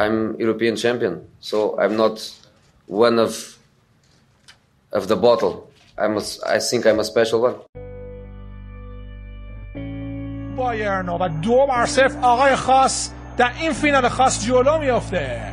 I'm European champion, so I'm not one of of the bottle. I'm a, I think I'm a special one. بایرن و دو بر صفر آقای خاص در این فینال خاص جلو میافته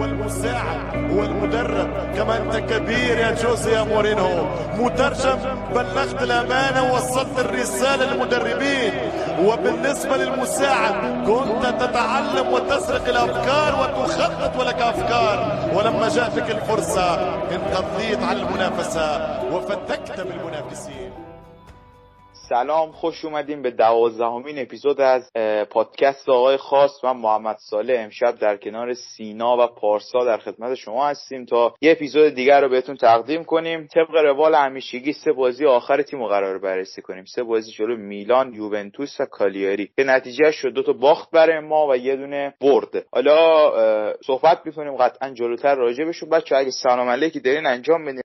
والمساعد والمدرب كما أنت كبير يا جوزي يا مورينو. مترجم بلغت الأمانة ووصلت الرسالة للمدربين. وبالنسبة للمساعد كنت تتعلم وتسرق الأفكار وتخطط ولك أفكار. ولما جاءتك الفرصة انقضيت على المنافسة وفتكت بالمنافسين. سلام خوش اومدیم به دوازدهمین اپیزود از پادکست آقای خاص. من محمد ساله امشب در کنار سینا و پارسا در خدمت شما هستیم تا یه اپیزود دیگر رو بهتون تقدیم کنیم. طبق روال همیشگی سه بازی آخر تیم رو قرار بررسی کنیم. سه بازی جلو میلان یوونتوس و کالیاری. که نتیجه شد دو تا باخت برای ما و یه دونه برد. حالا صحبت می‌کنیم قطعا جلوتر راجع بشون بچه اگه سلام علیکی دارین انجام بدین.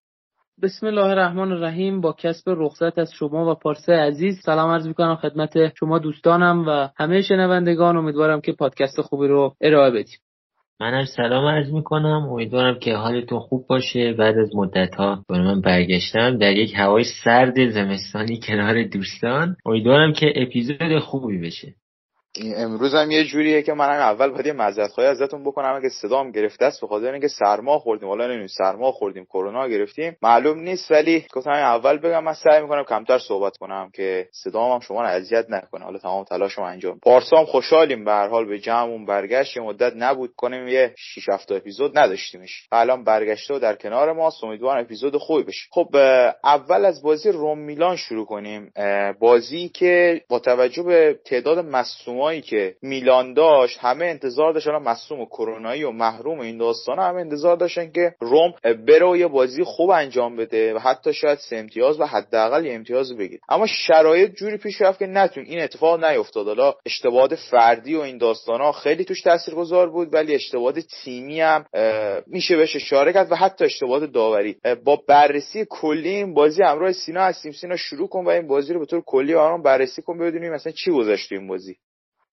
بسم الله الرحمن الرحیم. با کسب رخصت از شما و پارسه عزیز سلام عرض می‌کنم خدمت شما دوستانم و همه شنوندگان. امیدوارم که پادکست خوبی رو ارائه بدیم. منم سلام عرض می‌کنم. امیدوارم که حالتون خوب باشه. بعد از مدت ها من برگشتم در یک هوای سرد زمستانی کنار دوستان. امیدوارم که اپیزود خوبی بشه. امروز هم یه جوریه که من اول باید یه خواهی ازتون بکنم. اگه صدام گرفته است به خاطر اینکه سرما خوردیم. حالا نمی‌دونم سرما خوردیم کرونا گرفتیم. معلوم نیست ولی گفتم اول بگم. من سعی می‌کنم کمتر صحبت کنم که صدام هم شما رو اذیت نکنه. حالا تمام تلاشم انجام. پارسام خوشحالیم. به هر حال به جمعمون برگشت. یه مدت نبود. کنیم یه 6 7 اپیزود نداشتیمش. الان برگشته و در کنار ما امیدوارم اپیزود خوبی بشه. خب اول از بازی روم میلان شروع کنیم. بازی که با توجه به تعداد مصدوم هایی که میلان داشت همه انتظار داشتن مصوم و کرونایی و محروم این داستان همه انتظار داشتن که روم بره و یه بازی خوب انجام بده و حتی شاید سه امتیاز و حداقل یه امتیاز بگیر اما شرایط جوری پیش رفت که نتون این اتفاق نیفتاد. حالا اشتباهات فردی و این داستان ها خیلی توش تاثیرگذار بود ولی اشتباهات تیمی هم میشه بهش اشاره کرد و حتی اشتباهات داوری. با بررسی کلی این بازی همراه سینا هستیم. سینا شروع کن و این بازی رو به طور کلی برام بررسی کن ببینیم مثلا چی گذاشت این بازی.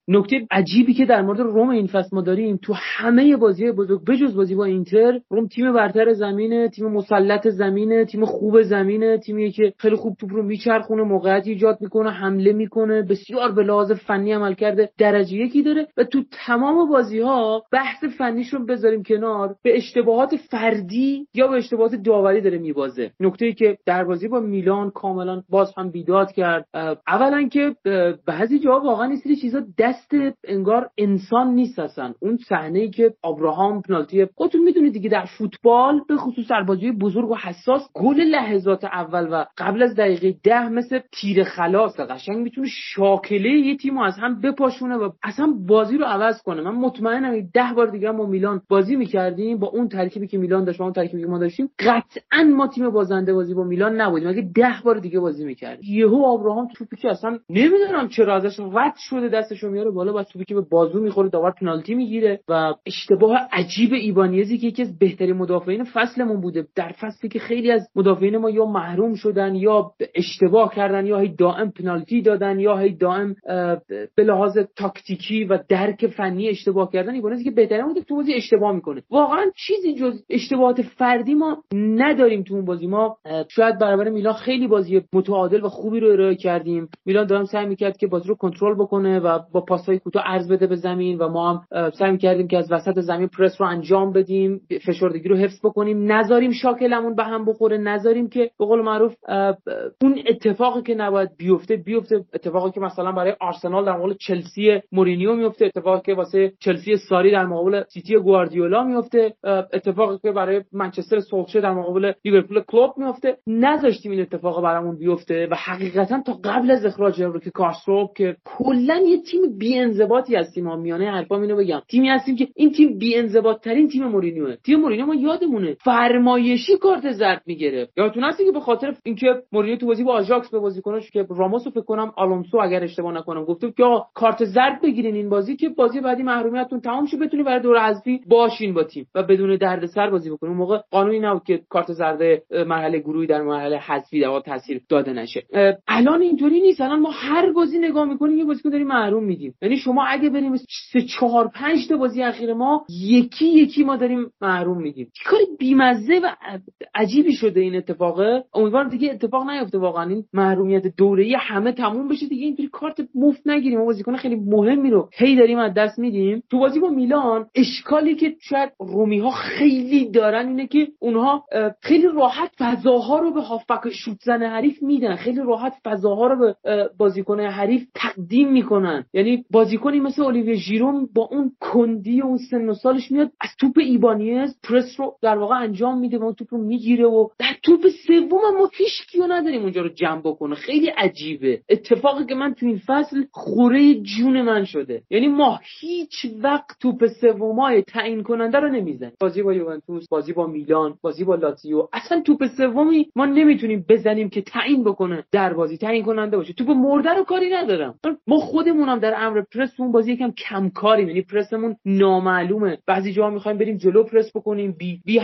نکته عجیبی که در مورد روم این فصل ما داریم تو همه بازی بزرگ بجز بازی با اینتر روم تیم برتر زمینه تیم مسلط زمینه تیم خوب زمینه تیمی که خیلی خوب توپ رو میچرخونه موقعیت ایجاد می‌کنه حمله می‌کنه بسیار به لحاظ فنی عمل کرده درجه یکی داره و تو تمام بازی ها بحث فنیش رو بذاریم کنار به اشتباهات فردی یا به اشتباهات داوری داره میبازه. نکته ای که در بازی با میلان کاملا باز هم بیداد کرد اولا که بعضی جاها واقعا این چیزا دست انگار انسان نیست اصلا. اون صحنه ای که ابراهام پنالتی خودتون می‌دونید دیگه در فوتبال به خصوص در بازی بزرگ و حساس گل لحظات اول و قبل از دقیقه ده مثل تیر خلاص. قشنگ می‌تونه شاکله یه تیم از هم بپاشونه و اصلا بازی رو عوض کنه. من مطمئنم ده بار دیگه ما میلان بازی می‌کردیم. با اون ترکیبی که میلان داشت با اون ترکیبی که ما داشتیم قطعا ما تیم بازنده بازی با میلان نبودیم. اگه ده بار دیگه بازی می‌کردیم. یهو ابراهام توپی که اصلا نمی‌دونم چرا ازش رد شده دستشو میاره بالا و توپی که به بازو می‌خوره داور پنالتی می‌گیره و اشتباه عجیب ایبانیزی که یکی از بهترین مدافعین فصلمون بوده. در فصلی که خیلی از مدافعین ما یا محروم شدن یا اشتباه کردن یا هی دائم پنالتی دادن یا هی دائم به لحاظ تاکتیکی و درک فنی اشتباه کردن ایبانیزی که بهترین بوده تو بازی اشتباه می‌کنه. واقعا چیزی جز اشتباهات فردی ما نداریم تو اون بازی. ما شاید برابر میلان خیلی بازی متعادل و خوبی رو ارائه کردیم. میلان دارم سعی می‌کرد که بازی رو کنترل بکنه و با پاسهای کوتاه عرض بده به زمین و ما هم سعی کردیم که از وسط زمین پرس رو انجام بدیم فشردگی رو حفظ بکنیم. نذاریم شاکلمون به هم بخوره نذاریم که به قول معروف اون اتفاقی که نباید بیفته بیفته اتفاقی که مثلا برای آرسنال در مقابل چلسی مورینیو میفته اتفاقی که واسه چلسی ساری در مقابل سیتی گواردیولا میفته اتفاقی که برای منچستر سولشر در مقابل لیورپول کلوپ میفته. نذاشتیم این اتفاق برامون بیفته و حقیقتا تا قبل از اخراج رو که کارسدورپ که کلا یه تیم بی انضباطی هستیم ما میانه حرفام اینو بگم. تیمی هستیم که این تیم بی انضباط ترین تیم مورینیوه. تیم مورینیو ما یادمونه. فرمایشی کارت زرد می‌گرفت. یادتون هست که به خاطر اینکه مورینیو تو بازی با آژاکس به بازیکناش که راموس فکر کنم آلونسو اگر اشتباه نکنم گفته که کارت زرد بگیرین این بازی که بازی بعدی محرومیتتون تمام شه بتونی برای دور حذفی باشین با تیم و بدون دردسر بازی بکنین موقع قانونی نبود که کارت زرد مرحله گروهی در مرحله حذفی در تاثیر داده نشه. الان اینطوری نیست. الان ما هر بازی نگاه می‌کنیم یه بازیکن داریم محروم میدیم یعنی شما اگه بریم سه چهار پنج تا بازی اخیر ما یکی یکی ما داریم محروم میدیم چه کاری بیمزه و عجیبی شده این اتفاقه؟ امیدوارم دیگه اتفاق نیفته واقعا. این محرومیت دوره‌ای همه تموم بشه دیگه. اینطوری کارت مفت نگیریم. ما بازیکن خیلی مهمی رو هی داریم از دست میدیم. تو بازی با میلان اشکالی که شاید رومی ها خیلی دارن اینه که اونها خیلی راحت فضاها رو به هافبک شوت زن حریف میدن. خیلی راحت فضاها رو به بازیکن حریف تقدیم می‌کنن. یعنی بازیکنی مثل اولیوی ژیرون با اون کندی و اون سن و سالش میاد از توپ ایبانیز پرس رو در واقع انجام میده و اون توپ رو می‌گیره و در توپ سوم ما هیچ کیو نداریم اونجا رو جمع بکنه. خیلی عجیبه. اتفاقی که من تو این فصل خوره جون من شده. یعنی ما هیچ وقت توپ سومای تعیین کننده رو نمی‌زنیم. بازی با یوونتوس بازی با میلان بازی با لاتیو اصلا توپ سومی ما نمی‌تونیم بزنیم که تعیین بکنه. در بازی تعیین کننده باشه. توپ مرده رو کاری ندارم. ما خودمونم در امر پرس بازی یکم کمکاریم یعنی پرسمون نامعلومه. بعضی جاها می‌خوایم بریم جلو پرس بکنیم بی, بی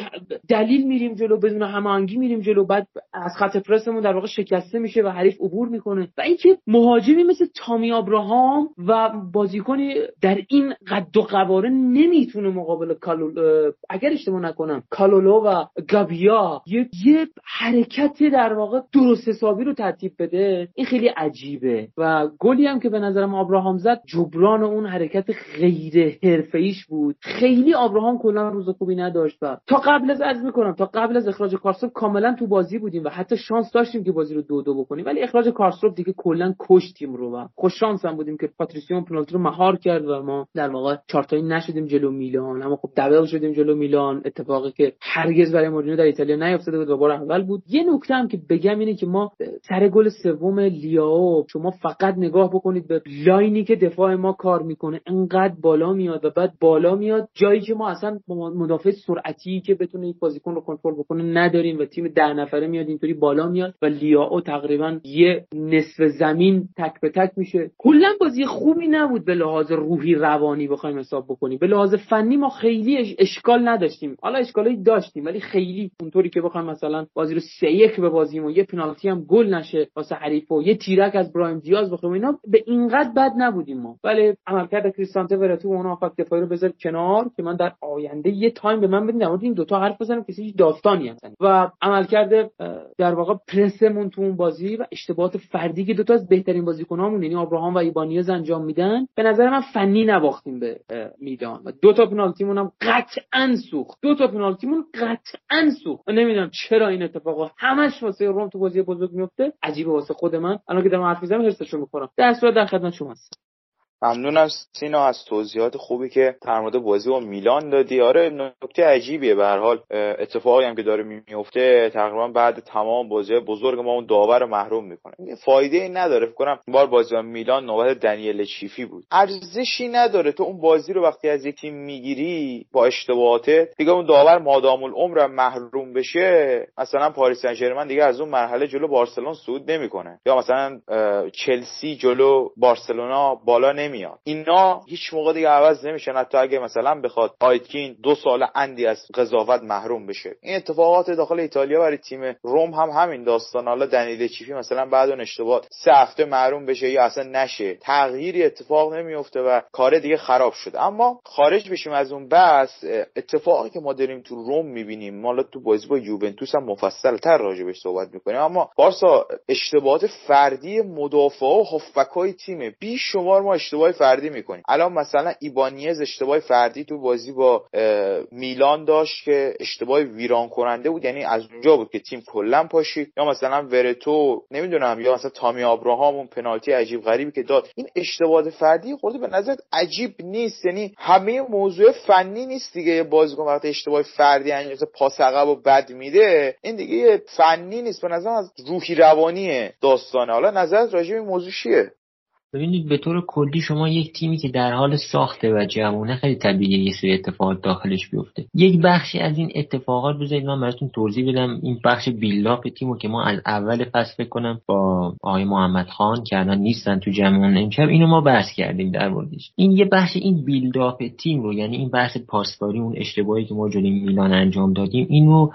دلیل میریم جلو بدون هماهنگی میریم جلو بعد از خط پرسمون در واقع شکسته میشه و حریف عبور می‌کنه. و اینکه مهاجمی مثل تامی آبراهام و بازیکنی در این قد و قواره نمی‌تونه مقابل کالول اگر اشتباه نکنم کالولو و گابیا یه, یه حرکت در واقع درست حسابی رو ترتیب بده این خیلی عجیبه. و گلی هم که به نظرم آبراهام زد جبران اون حرکت غیر حرفه‌ایش بود. خیلی آبراهام کلا روز خوبی نداشت و تا قبل از عرض می‌کنم تا قبل از اخراج کارسدورپ کاملا تو بازی بودیم و حتی شانس داشتیم که بازی رو دو دو بکنیم. ولی اخراج کارسدورپ دیگه کلا کشت تیم رو و خوش شانس هم بودیم که پاتریسیون پنالتی رو مهار کرد و ما در واقع چارتایی نشدیم جلو میلان. اما خب double شدیم جلو میلان. اتفاقی که هرگز برای مورینیو در ایتالیا نیافتاده بود و بار اول بود. یه نکته هم که بگم اینه که ما سر گل سوم لیاو شما فقط نگاه بکنید به line ی که دفاع ما کار می‌کنه. انقدر بالا میاد و بعد بالا میاد. جایی که ما اصلا مدافع سرعتی که بتونه این بازیکن رو کنترل بکنه نداریم و تیم ده نفره میاد اینطوری بالا میاد و لیاو تقریبا یه نصف زمین تک به تک میشه. کلا بازی خوبی نبود به لحاظ روحی روانی بخوایم حساب بکنیم. به لحاظ فنی ما خیلی اشکال نداشتیم. حالا اشکالی داشتیم ولی خیلی. اونطوری که بخوایم مثلا بازی رو سه یک ببازیم و یه پنالتی هم گل نشه واسه حریف و یه تیرک از براهیم دیاز بخوریم اینا به اینقدر بد نبودیم ما. ولی عملکرد کریستانته ورتو اون هافبک دفاعی رو بذار کنار که من در آینده یه time به من بدین. در این دوتا حرف بزنم که هیچ داستانی هستن. و عملکرد در واقع پرسمون تو اون بازی و اشتباهات فردی که دوتا از بهترین بازیکنامون یعنی ابراهام و ایبانیز انجام میدن به نظر من فنی نباختیم به میدان. و دو تا پنالتیمون هم قطعا سوخت. دو تا پنالتیمون قطعا سوخت. نمی‌دونم چرا این اتفاقا همش واسه روم تو بازی بزرگ میفته عجیبه واسه خود من. الان که دارم حرف می‌زنم حسشو می‌کنم در صورت در خدمت شما هستم. ممنونم سینا از توضیحات خوبی که در مورد بازی با میلان دادی. آره نکته عجیبیه. به هر حال اتفاقی هم که داره میفته تقریبا بعد تمام بازی بزرگ ما اون داور رو محروم می‌کنه. فایده ای نداره. فکر کنم بار بازی با میلان نوبت دنیل چیفی بود. ارزشی نداره. تو اون بازی رو وقتی از یک تیم می‌گیری با اشتباهات دیگه اون داور مادام العمر محروم بشه مثلا پاریس سن دیگه از اون مرحله جلو بارسلون صعود نمی‌کنه. یا مثلا چلسی جلو بارسلونا بالا نمیاد. اینا هیچ موقع دیگه عوض نمیشن. حتی اگه مثلا بخواد آیتکین دو سال اندی از قضاوت محروم بشه. این اتفاقات داخل ایتالیا برای تیم روم هم همین داستان. حالا دنیل چیفی مثلا بعد اون اشتباه سه هفته محروم بشه یا اصلا نشه. تغییری اتفاق نمیفته و کار دیگه خراب شده. اما خارج بشیم از اون بحث اتفاقی که ما داریم تو روم می‌بینیم. حالا تو بازی با یوونتوس هم مفصل تر راجبش صحبت می‌کنیم. اما بارسا اشتباهات فردی مدافع و هافبک تیم بیشمار ما اشتباه اشتباه فردی می‌کنیم الان مثلا ایبانیز اشتباه فردی تو بازی با میلان داشت که اشتباه ویران کننده بود. یعنی از اونجا بود که تیم کلا پاشید. یا مثلا ورتو نمی‌دونم یا مثلا تامی ابراهام اون پنالتی عجیب غریبی که داد. این اشتباه فردی خورده به نظر عجیب نیست. یعنی همه موضوع فنی نیست دیگه. یه بازیکن وقتی اشتباه فردی انجام پاس عقب و بد میده. این دیگه فنی نیست. به نظر از روحی روانی داستانه. حالا نظرت راجع به موضوع چیه؟ ببینید به طور کلی شما یک تیمی که در حال ساخته و جوونه خیلی طبیعیه یه سری اتفاقات داخلش بیفته. یک بخشی از این اتفاقات بذارید من براتون توضیح بدم. این بخش بیلاپ تیمو که ما از اول فصل کنم با آقای محمد خان که الان نیستن تو جمعون امشب اینو ما بحث کردیم در موردش. این یه بخش این بیلداپ تیم رو یعنی این بحث پاسداری اون اشتباهی که ما جلوی میلان انجام دادیم اینو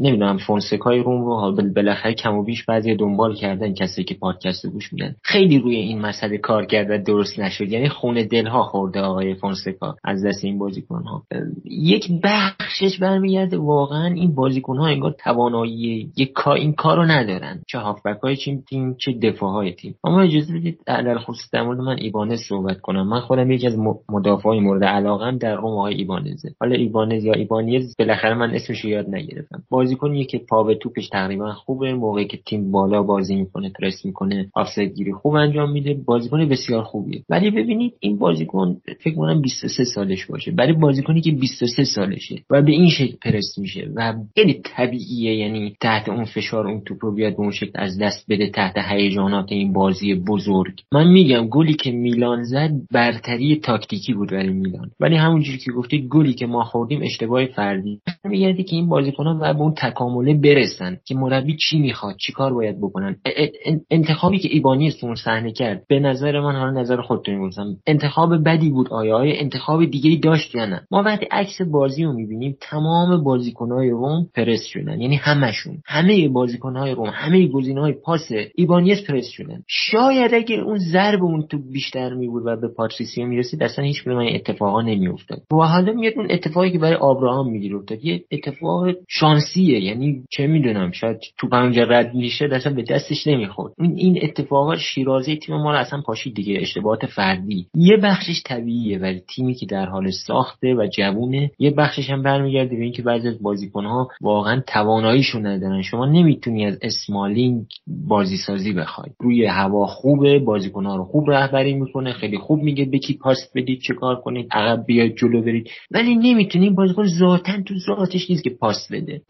نمی‌دونم فونسکای روم رو بالاخره کم و بیش بعضی دنبال کردن کسی که پادکست گوش میدن. خیلی روی این کار کرد و درست نشد. یعنی خون دلها خورده آقای فونسکا از دست این بازیکن ها یک بخشش برمیگرده. واقعا این بازیکن ها انگار توانایی یک کار این کارو ندارن. چه هافبک های تیم چه دفاع های تیم. اما اجازه بدید در خصوص در مورد من ایبانز صحبت کنم. من خودم یکی از مدافعای مورد علاقم در روم آقای ایبانزه حالا ایبانز یا ایبانیز بالاخره من اسمش یاد نگرفتم. بازیکنیه که پا به توپش تقریبا خوبه. موقعی که تیم بالا بازی می‌کنه پرس می‌کنه آفساید گیری خوب انجام میده. بازیکن بسیار خوبیه. ولی ببینید این بازیکن فکر کنم 23 سالش باشه. برای بازیکنی که 23 سالشه و به این شکل پرس میشه و خیلی طبیعیه یعنی تحت اون فشار اون توپ رو بیاد به اون شکل از دست بده تحت هیجانات این بازی بزرگ. من میگم گلی که میلان زد برتری تاکتیکی بود برای میلان. ولی همونجوری که گفتید گلی که ما خوردیم اشتباه فردی. میگردی که این بازیکنان باید به اون تکامله برسن که مربی چی می‌خواد چی کار باید بکنن. انتخابی که ایبانی اون صحنه کرد به نظر من حالا نظر خودتون میگم. انتخاب بدی بود آیا آیا انتخاب دیگری داشت یا نه؟ ما وقتی عکس بازی رو می‌بینیم تمام بازیکنهای روم پرس شدن یعنی همشون همه بازیکنهای روم همه گزینه‌های پاس ایبانیس پرس شدن شاید اگر اون ضرب اون تو بیشتر میبود و به پاتریسیو می‌رسید اصلا هیچ کدوم این اتفاقا نمیافتاد. و حالا میاد اون اتفاقی که برای آبراهام می‌گیره یه اتفاق شانسیه یعنی چه می‌دونم شاید تو اونجا رد میشه اصلا به دستش نمی‌خورد. این این اتفاقات شیرازه تیم ما اصلا پاشید دیگه اشتباهات فردی یه بخشش طبیعیه ولی تیمی که در حال ساخته و جوونه یه بخشش هم برمیگرده به اینکه بعضی از بازیکنها واقعا تواناییشو ندارن. شما نمی‌تونی از اسمالینگ بازی سازی بخوای. روی هوا خوبه بازیکنها رو خوب رهبری می‌کنه خیلی خوب میگه به کی پاس بدید چه کار کنید عقب بیاید جلو برید. ولی نمی‌تونی بازیکن ذاتا تو ذاتش نیست که پاس بده.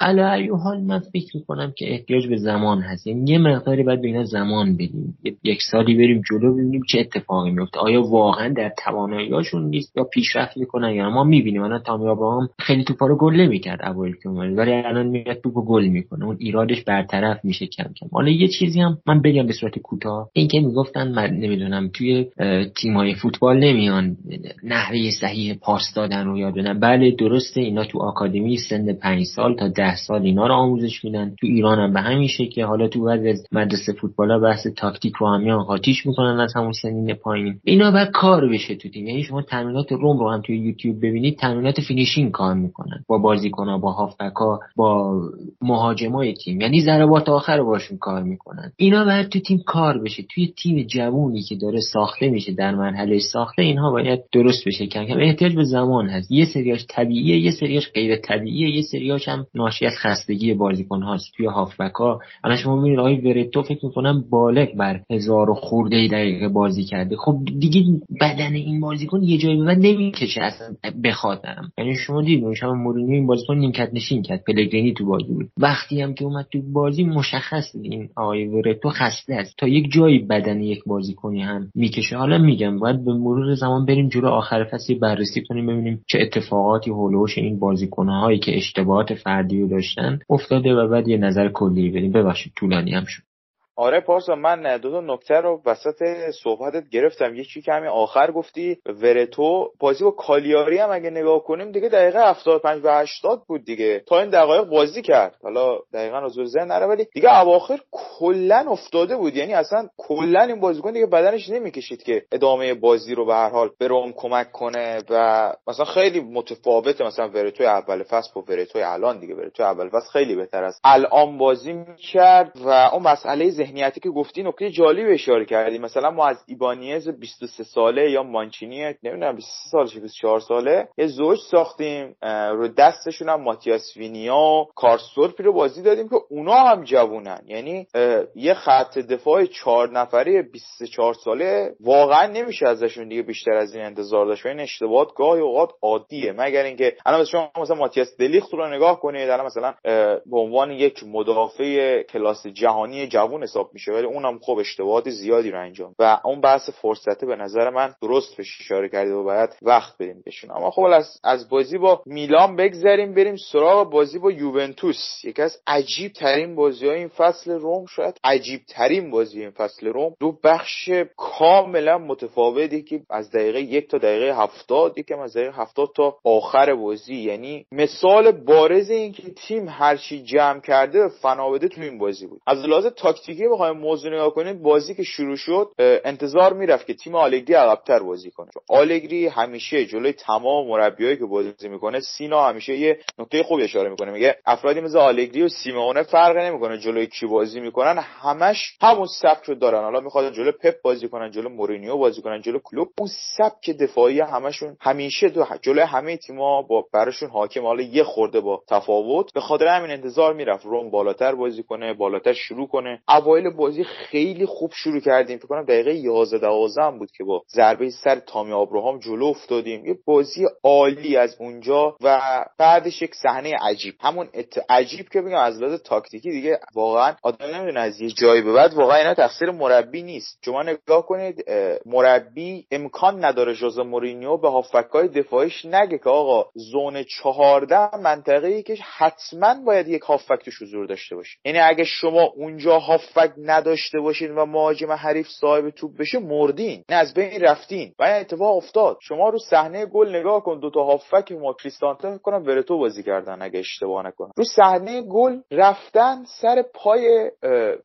علی حال من فکر می‌کنم که احتیاج به زمان هست. یعنی یه مقداری باید به اینا زمان بدیم. یک سالی بریم جلو ببینیم چه اتفاقی میفته. آیا واقعا در تواناییاشون نیست یا پیشرفت می‌کنن یا ما می‌بینیم؟ الان تامی آبراهام خیلی توپا رو گل نمی‌کرد اول که ولی الان میاد توپو گل می‌کنه. اون ایرادش برطرف میشه کم کم. حالا یه چیزی هم من بگم به صورت کوتاه. اینکه می‌گفتن من نمی‌دونم توی تیمای فوتبال نمیان نحوه صحیح پاس دادن رو یاد بدن. بله درسته اینا تو آکادمی سن 5 سال تا 10 سال اینا رو آموزش میدن. تو ایران هم به همین شکل. حالا تو بعضی از مدرسه فوتبال بحث تاکتیک رو هم میان. قاطیش می‌کنن از همون سنین پایین. اینا باید کار بشه تو تیم. یعنی شما تمرینات روم رو هم توی یوتیوب ببینید تمرینات finishing کار می‌کنن. با بازیکن‌ها با هافبک‌ها با مهاجمای تیم. یعنی ضربات آخر باشون کار می‌کنن. اینا باید تو تیم کار بشه. توی تیم جوونی که داره ساخته میشه در مرحله ساخته اینها باید درست بشه. کم کم احتیاج به زمان هست. یه سریاش طبیعیه یه سریاش غیر طبیعیه یه سریاش هم ناشی از خستگی بازیکن هاست. توی هافبک ها الان شما می‌بینید آقای ورتو فکر می‌کنم بالغ بر هزار و خورده دقیقه بازی کرده. خب دیگه بدن این بازیکن یه جایی به نمی‌کشه اصلا بخاطرم یعنی شما دیدید شما مورینیو این بازیکن نیمکت نشین کرد پلگرینی تو بازی بود. وقتی هم که اومد تو بازی مشخص این آقای ورتو خسته است. تا یک جایی بدن یک بازیکنی هم می‌کشه. حالا میگم باید به مرور زمان بریم جلو آخر فصل بررسی کنیم ببینیم چه اتفاقاتی هولوش این بازیکنهایی که اشتباهات فردی رو داشتن افتاده و بعد یه نظر کلی بدیم. ببخشید طولانی هم شد. آره پارسا من دو تا نکته رو وسط صحبتت گرفتم. یکی که همین آخر گفتی ورتو. بازی با کالیاری هم اگه نگاه کنیم دیگه دقیقه 75 و 80 بود دیگه. تا این دقایق بازی کرد. حالا دقیقا از ذهن نره ولی دیگه اواخر کلا افتاده بود. یعنی اصلا کلا این بازیکن دیگه بدنش نمی‌کشید که ادامه بازی رو به هر حال به روم کمک کنه و مثلا خیلی متفاوته. مثلا ورتو اول فصل با ورتو الان دیگه. ورتو اول فصل خیلی بهتر است. الان بازی می‌کرد و اون مسئله ذهنیتی که گفتی نکته جالب اشاره کردی. مثلا ما از ایبانیز 23 ساله یا مانچینی نمی‌دونم 23 سالش 24 ساله یه زوج ساختیم رو دستشون هم ماتیاس وینیا کارسورپی رو بازی دادیم که اونا هم جوونن. یعنی یه خط دفاع چهار نفره 24 ساله واقعا نمیشه ازشون دیگه بیشتر از این انتظار داشت. و این اشتباهات گاهی اوقات عادیه. مگر اینکه الان شما مثلا ماتیاس دلیخت رو نگاه کنید الان مثلا به عنوان یک مدافع کلاس جهانی جوون حساب میشه ولی اونم خب اشتباهات زیادی رو انجام. و اون بحث فرصته به نظر من درست بهش اشاره کرده و باید وقت بدیم بهشون اما خب از از بازی با میلان بگذریم بریم سراغ بازی با یوونتوس. یکی از عجیب ترین بازی های این فصل روم شاید عجیب ترین بازی این فصل روم. دو بخش کاملا متفاوتی که از دقیقه یک تا دقیقه هفتاد یکم از دقیقه هفتاد تا آخر بازی. یعنی مثال بارز این که تیم هرچی جمع کرده فنا بده تو این بازی بود. از لحاظ تاکتیکی بخوایم موضوع نگاه کنید بازی که شروع شد انتظار می‌رفت که تیم آلگری عقبتر بازی کنه. آلگری همیشه جلوی تمام مربیایی که بازی می‌کنه سینا همیشه یه نکته خوبی اشاره می‌کنه. میگه افرادی مثل آلگری و سیمونه فرق نمی‌کنه جلوی کی بازی می‌کنن. همش همون سبک رو دارن. حالا می‌خواد جلوی پپ بازی کنن جلوی مورینیو بازی کنن جلوی کلوب. اون سبک دفاعی همشون همیشه دو جلوی همه تیم‌ها با براشون حاکم حالا یه خورده با تفاوت. به خاطر همین انتظار می‌رفت روم بالاتر بازی کنه بالاتر شروع کنه. اوایل بازی خیلی خوب شروع کردیم. فکر کنم دقیقه 11 12 بود که با ضربه سر تامی آبراهام جلو افتادیم. یه بازی عالی از اونجا و بعدش یک صحنه عجیب. همون ات... عجیب که بگم از لحاظ تاکتیکی دیگه واقعا آدم نمی‌دونه از یه جایی به بعد. واقعا اینا تقصیر مربی نیست. شما نگاه کنید مربی امکان نداره جوز مورینیو به هافکای دفاعیش نگه که آقا زون 14 منطقه ای که حتما باید یک هافک توش حضور داشته باشه. یعنی اگه شما اونجا هافک نداشته باشین و مهاجم حریف صاحب توپ بشه مردین. نه از بین رفتین. و این اتفاق افتاد. شما رو صحنه گل نگاه کن دو تا هافک ما کریستانته فکر کنم ورتو بازی کردن اگه اشتباه نکنم. رو صحنه گل رفتن سر پای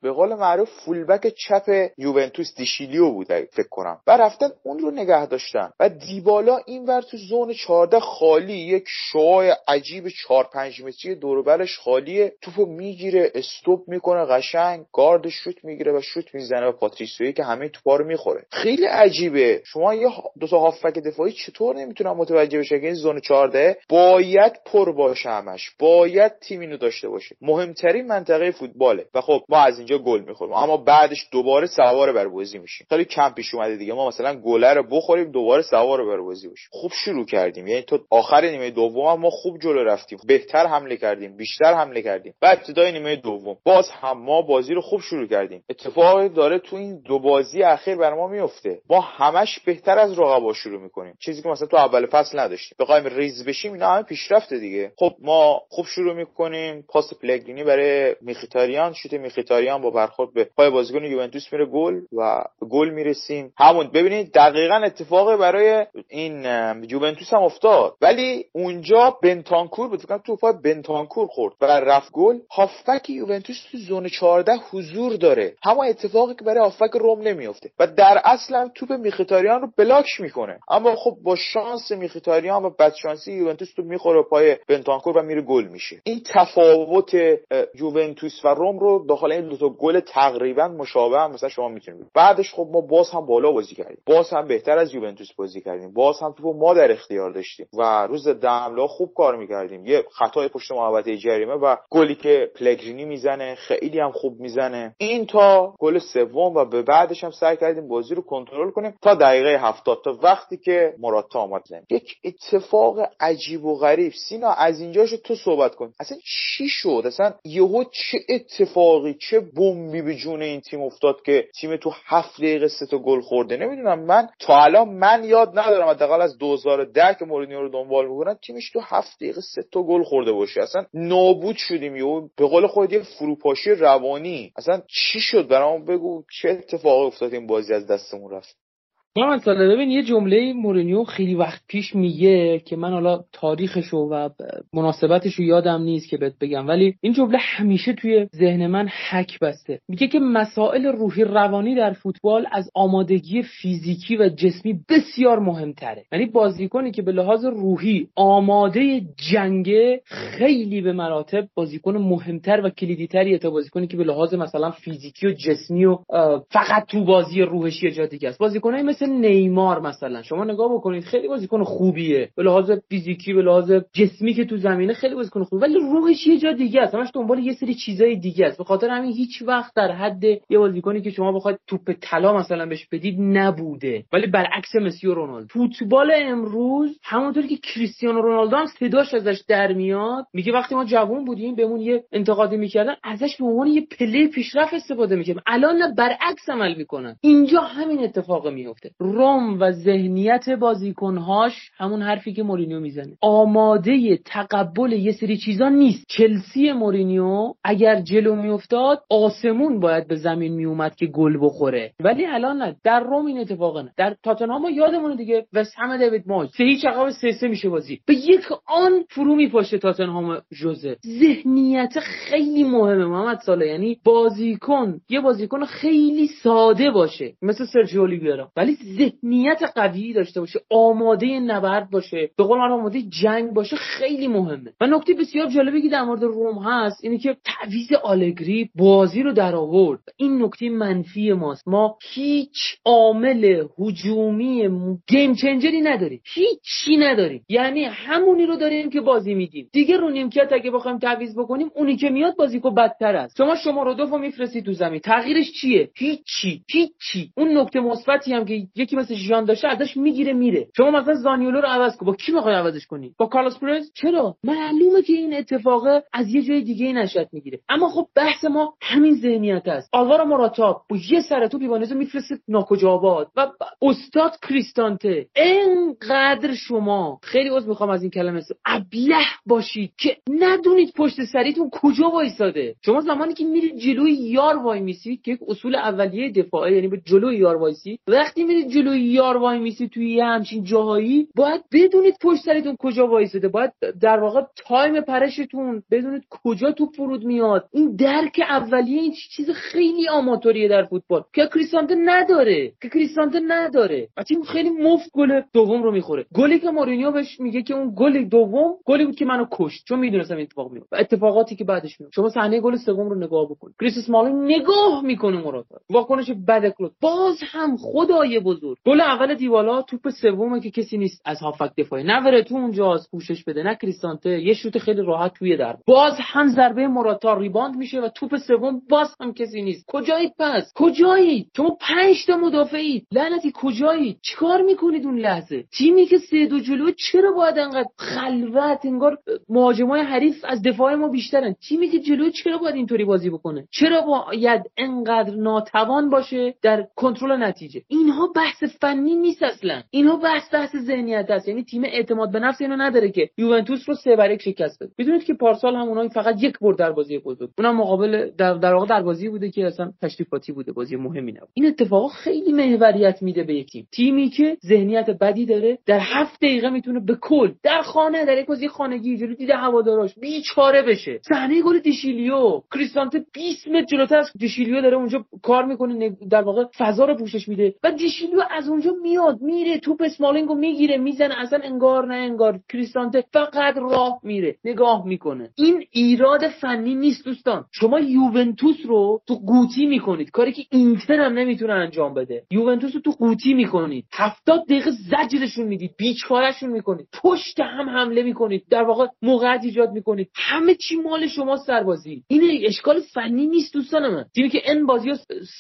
به قول معروف فولبک چپ یوونتوس دیشیلیو بود فکر کنم. و رفتن اون رو نگه داشتن. و دیبالا اینور تو زون 14 خالی یک شعاع عجیب 4 5 متری دوربرش خالیه. توپو می‌گیره استوب می‌کنه قشنگ. گارد شوت می‌گیره و شوت می‌زنه و پاتریسیوی که همه توپا رو می‌خوره. خیلی عجیبه. شما یه دو تا هافک دفاعی چطور نمی‌تونن متوجه بشه که این زون 14 باید پر باشه همش؟ باید تیم اینو داشته باشه. مهمترین منطقه فوتباله. و خب ما از اینجا گل می‌خوریم. اما بعدش دوباره سوار بر بازی میشیم. خیلی کم پیش اومده دیگه. ما مثلا گله رو بخوریم دوباره سوار بر بازی بشیم. خوب شروع کردیم. یعنی تو آخر نیمه دوم ما خوب جلو رفتیم. بهتر حمله کردیم. بیشتر حمله کردیم. و ابتدای نیمه دوم. باز هم ما بازی رو خوب کردیم. اتفاقی داره تو این دو بازی اخیر بر ما میفته. ما همش بهتر از رقبا شروع می‌کنیم. چیزی که مثلا تو اول فصل نداشتیم. بخوایم ریز بشیم اینا همه پیشرفته دیگه. خب ما خوب شروع می‌کنیم. پاس پلگرینی برای میخیتاریان. شوت میخیتاریان با برخورد به پای بازیکن یوونتوس میره گل و گل می‌رسیم. همون ببینید دقیقا اتفاق برای این یوونتوس هم افتاد. ولی اونجا بنتانکور بود. تو پای بنتانکور خورد و رفت گل. هافک یوونتوس تو زون 14 حضور داره. همون اتفاقی که برای هافک روم نمیفته و در اصل توپ میخیتاریان رو بلاک می‌کنه. اما خب با شانس میخیتاریان و بدشانسی یوونتوس تو می‌خوره پای بنتانکور و میره گل میشه. این تفاوت یوونتوس و روم رو داخل این دو تا گل تقریبا مشابه هم مثلا شما می‌تونید بعدش خب ما باز هم بالا بازی کردیم. باز هم بهتر از یوونتوس بازی کردیم. باز هم توپو ما در اختیار داشتیم. و روز دملا خوب کار می‌کردیم. یه خطای پشت محوطه جریمه و گلی که پلگرینی می‌زنه خیلی هم خوب می‌زنه. این تا گل سوم و به بعدش هم سعی کردیم بازی رو کنترل کنیم تا دقیقه 70 تا وقتی که مراتا آمد زمین. یک اتفاق عجیب و غریب. سینا از اینجاشو تو صحبت کن. اصلا چی شد؟ اصلا یهو چه اتفاقی چه بمبی به جون این تیم افتاد که تیم تو هفت دقیقه سه تا گل خورده؟ نمی‌دونم. من تا الان من یاد ندارم حداقل از 2010 که مورینیو رو دنبال می‌کنن تیمش تو هفت دقیقه سه تا گل خورده باشه. اصلا نابود شدیم. یهو به قول خود یه فروپاشی روانی. اصلا چی شد؟ برام بگو چه اتفاقی افتاد این بازی از دستمون رفت؟ من ساله. ببین یه جمله مورینیو خیلی وقت پیش میگه که من حالا تاریخشو و مناسبتشو یادم نیست که بهت بگم ولی این جمله همیشه توی ذهن من حک بسته. میگه که مسائل روحی روانی در فوتبال از آمادگی فیزیکی و جسمی بسیار مهمتره. یعنی بازیکنی که به لحاظ روحی آماده جنگه خیلی به مراتب بازیکن مهمتر و کلیدیتریه تا بازیکنی که به لحاظ مثلا فیزیکی و جسمی و فقط تو بازی روحشی جا دیگه است. بازیکنای مثل مثل نیمار مثلا. شما نگاه بکنید خیلی بازیکن خوبیه. به لحاظ فیزیکی به لحاظ جسمی که تو زمینه خیلی بازیکن خوبه. ولی روحش یه جا دیگه است. همش دنبال یه سری چیزای دیگه است. به خاطر همین هیچ وقت در حد یه بازیکنی که شما بخواید توپ طلا مثلا بهش بدید نبوده. ولی برعکس مسی و رونالدو. فوتبال امروز همونطوری که کریستیانو رونالدو هم صداش ازش در میاد میگه وقتی ما جوون بودیم بهمون یه انتقادی می‌کردن ازش به عنوان یه پله پیشرفت استفاده می‌کنن الان نه برعکس عمل می‌کنن. اینجا همین اتفاق میفته روم و ذهنیت بازیکنهاش همون حرفی که مورینیو می‌زنه. آماده تقبل یه سری چیزا نیست. چلسی مورینیو اگر جلو میافتاد آسمون باید به زمین میومد که گل بخوره. ولی الان نه در روم این اتفاق نه. در تاتنهام یادمونه دیگه و دیوید مویز. سه هیچ عقب سه سه میشه بازی. به یک آن فرو میپاشه تاتنهام جوزه. ذهنیت خیلی مهمه محمد ساله یعنی بازیکن یه بازیکن خیلی ساده باشه. مثل سرجیو اولیویرا. ولی ذهنیت قوی داشته باشه آماده نبرد باشه به قول آماده جنگ باشه خیلی مهمه. و نکته بسیار جالبی که در مورد روم هست اینه که تعویض آلگری بازی رو در آورد. این نکته منفی ماست. ما هیچ عامل هجومی گیم چنجری نداریم. هیچی نداریم. یعنی همونی رو داریم که بازی میدیم. دیگه رو نیمکت اگه بخوایم تعویض بکنیم اونی که میاد بازیکو بدتر است. شما شما رو دو میفرستی تو زمین. تغییرش چیه؟ هیچی. هیچی. اون نکته مثبتی هم که یکی مثل ژان داشته ازش می‌گیره میره. شما مثلا زانیولو رو عوض کن. با کی می‌خوای عوضش کنی؟ با کارلوس پرز چرا؟ معلومه که این اتفاق از یه جای دیگه نشد می‌گیره. اما خب بحث ما همین ذهنیت است. آلوارو مراتا با یه سر تو بیوانزو میفرسته ناکجا آباد و استاد کریستانته. انقدر شما خیلی عذر می‌خوام از این کلمه ابله باشید که ندونید پشت سریتون کجا وایساده. شما زمانی که میرید جلوی یار وای میسید که اصول اولیه دفاعه یعنی به جلوی یار وایسی وقتی جلوی یار وای میسید توی یه همچین جاهایی باید بدونید پشت سرتون کجا وایساده. باید در واقع time پرشتون بدونید کجا تو فرود میاد. این درک اولیه این چیز خیلی آماتوریه در فوتبال. که کریستانته نداره. که کریستانته نداره. و خیلی مفت گل دوم رو می‌خوره. گلی که مورینیو بهش میگه که اون گل دوم گلی بود که منو کشت. چون می‌دونستم اتفاق میفته و اتفاقاتی که بعدش میفته شما صحنه گل سوم رو نگاه بکن. کریس اسمالینگ نگاه می‌کنه مراتا واکنش بد کلوب باز هم خدای بزرگ. گل اول دیوالا توپ سومه که کسی نیست از هافک دفاعی. نه تو اونجاست پوشش بده نه کریستانته. یه شوت خیلی راحت توی در. باز هم ضربه مراتا ریباند میشه و توپ سوم باز هم کسی نیست. کجایید پس؟ کجایید شما پنج تا مدافعید لعنتی کجایید چیکار می‌کنید اون لحظه؟ تیمی که سه دو جلو چرا باید انقدر خلوت انگار مهاجمای حریف از دفاع ما بیشترن؟ تیمی که جلو چرا باید اینطوری بازی بکنه؟ چرا باید انقدر ناتوان باشه در کنترل نتیجه؟ اینها بحث فنی نیست اصلا. اینها بحث بحث ذهنیت است. یعنی تیم اعتماد به نفس اینو نداره که یوونتوس رو سه بر یک شکست بده. می‌دونید که پارسال هم اونها فقط یک برد در بازی بزرگ اونم مقابل در, در واقع در بازی بوده که اصلا تشریفاتی بوده. بازی مهمی نبود. این اتفاق خیلی محوریت میده به یک تیم. تیمی که ذهنیت بدی داره در هفت دقیقه می‌تونه به کل در خانه در یک بازی خانگی جلو دیده هواداراش بیچاره بشه. صحنه گل دیشیلیو. کریستانته 20 متر جلوتر از دیشیلیو داره اونجا کار می‌کنه در واقع فضا رو پوشش میده. و دیشیلیو از اونجا میاد میره توپ اسمالینگو می‌گیره می‌زنه اصلا انگار نه انگار. کریستانته فقط راه میره نگاه می‌کنه. این ایراد فنی نیست دوستان. شما یوونتوس رو تو قوطی می‌کنید. کاری که اینتر هم نمی‌تونه انجام بده. یوونتوس رو تو قوطی می‌کنید. هفتاد دقیقه زجرشون می‌دید بیچارهشون می‌کنید. پشت هم حمله می‌کنید. در واقع موقعیت ایجاد می‌کنید. همه چی مال شما سربازی. این اشکال فنی نیست دوستان من. تیمی که ان بازی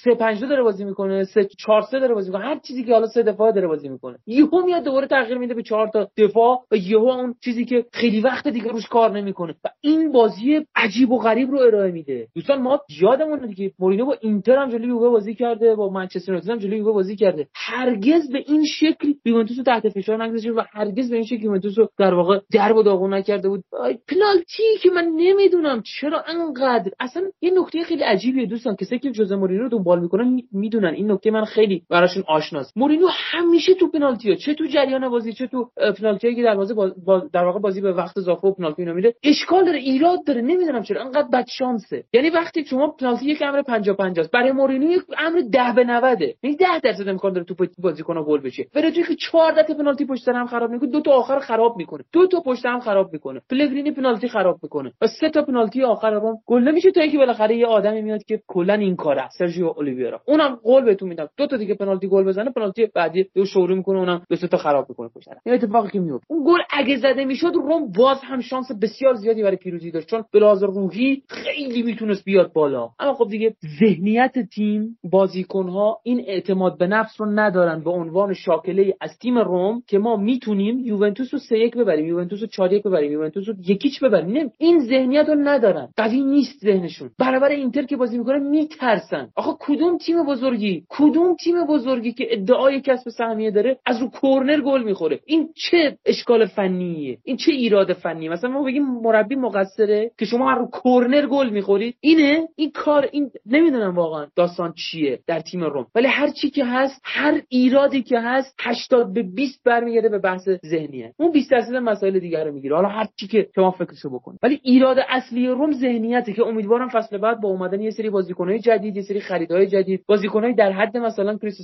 سه 5 داره بازی می‌کنه سه 4 3 داره بازی می‌کنه. هر چیزی که حالا سه دفاع داره بازی می‌کنه. یهو میاد دوباره تغییر میده به 4 تا دفاع و یهو اون چیزی که خیلی وقت دیگه روش کار نمی‌کنه. و این بازی عجیب و غریب رو ارائه میده. دوستان ما یادمون دیگه مورینیو با اینتر هم جلوی یووه بازی کرده با منچستر یونایتد هم جلوی یووه بازی کرده. هرگز به این شکل یوونتوس رو تحت فشار نگذاشته و هرگز به این شکل یوونتوس رو در واقع درب و داغون نکرده بود. پنالتی که من نمی‌دونم چرا انقدر اصلا یه نکته خیلی عجیبیه دوستان کسی که جوزه مورینیو رو دنبال می‌کنن می‌دونن. این نکته من خیلی براشون آشناست مورینیو همیشه تو پنالتی ها چه تو جریان بازی چه تو پنالتی که دروازه با... در واقع بازی به وقت اضافه و پنالتی اینا میره اشکال داره ایراد داره. نمی‌دونم چرا. انقدر بد شانسه. یعنی وقتی شما پنالتی یک امر 50 50 برای مورینیو یک امر 10 به 90 یعنی 10 درصد امکان داره توپ بازیکن گل بشه. بره توی که 14 تا پنالتی پشت هم خراب می‌کنه. دو تا آخر خراب می‌کنه. دو تا پشت هم خراب می‌کنه. پلگرینی پنالتی خراب می‌کنه. و سه تا پنالتی آخر رو گل میشه تا اینکه بالاخره یه آدمی میاد که کلا این کاره سرژیو اولیویرا. اونم قول بهتون میدم. دو تا دیگه پنالتی گل بزنه پنالتی بعدی دو شوری می‌کنه اونم دو تا خراب می‌کنه پشت این اتفاقی که میفته اون گل اگه زده می‌شد روم باز هم شانس بسیار زیادی برای پیروزی داشت چون بلاز روحی خیلی می‌تونست بیاد بالا. اما خب دیگه ذهنیت تیم بازیکنها این اعتماد به نفس رو ندارن به عنوان شاکله از تیم روم که ما می‌تونیم یوونتوس رو 3 1 ببریم یوونتوس رو 4 1 ببریم یوونتوس رو یکیچ ببریم. این ذهنیت رو ندارن. قوی نیست ذهنشون. برابر اینتر که بازی می‌کنه میترسن. آخه کدوم تیم بزرگی؟ کدوم تیم بزرگی که ادعای کسب سهمیه داره از رو کورنر گل می‌خوره. این چه اشکال فنیه؟ این چه ایراد فنیه؟ مثلا ما بگیم مربی مقصره که شما رو کورنر گل می‌خورید. اینه؟ این کار این نمی‌دونم واقعا داستان چیه در تیم روم. ولی هر چی که هست هر ایرادی که هست 80 به 20 برمیگرده به بحث ذهنیه. اون 20 درصد مسائل دیگر رو می‌گیره. حالا هر چی که شما فکرشو بکنید ولی ایراد اصلی روم ذهنیته که امیدوارم فصل بعد با اومدن یه سری بازیکنهای جدید یه سری خریدهای جدید بازیکنهای در حد مثلا کریس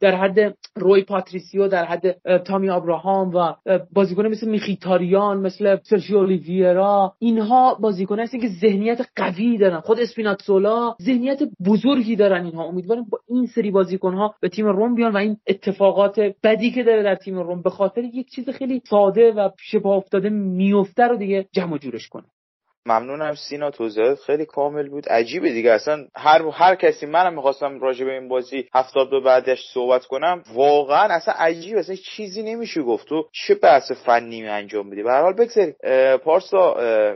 در حد روی پاتریسیو در حد تامی ابراهام و بازیکن مثل میخیتاریان مثل سرژیو اولیویرا. اینها بازیکن هستن که ذهنیت قوی دارن. خود اسپیناتزولا ذهنیت بزرگی دارن اینها. امیدواریم با این سری بازیکن ها به تیم روم بیان و این اتفاقات بدی که داره در تیم روم به خاطر یک چیز خیلی ساده و شبه افتاده میفته رو دیگه جمع جورش کنه. ممنونم سینا توضیحات خیلی کامل بود. عجیبه دیگه. اصلا هر هر کسی منم می‌خواستم راجع به این بازی هفتاد به بعدش صحبت کنم. واقعا اصلا عجیب اصلا چیزی نمیشه گفت. تو چه بحث فنی انجام بدی؟ به هر حال بگذاریم. پارسا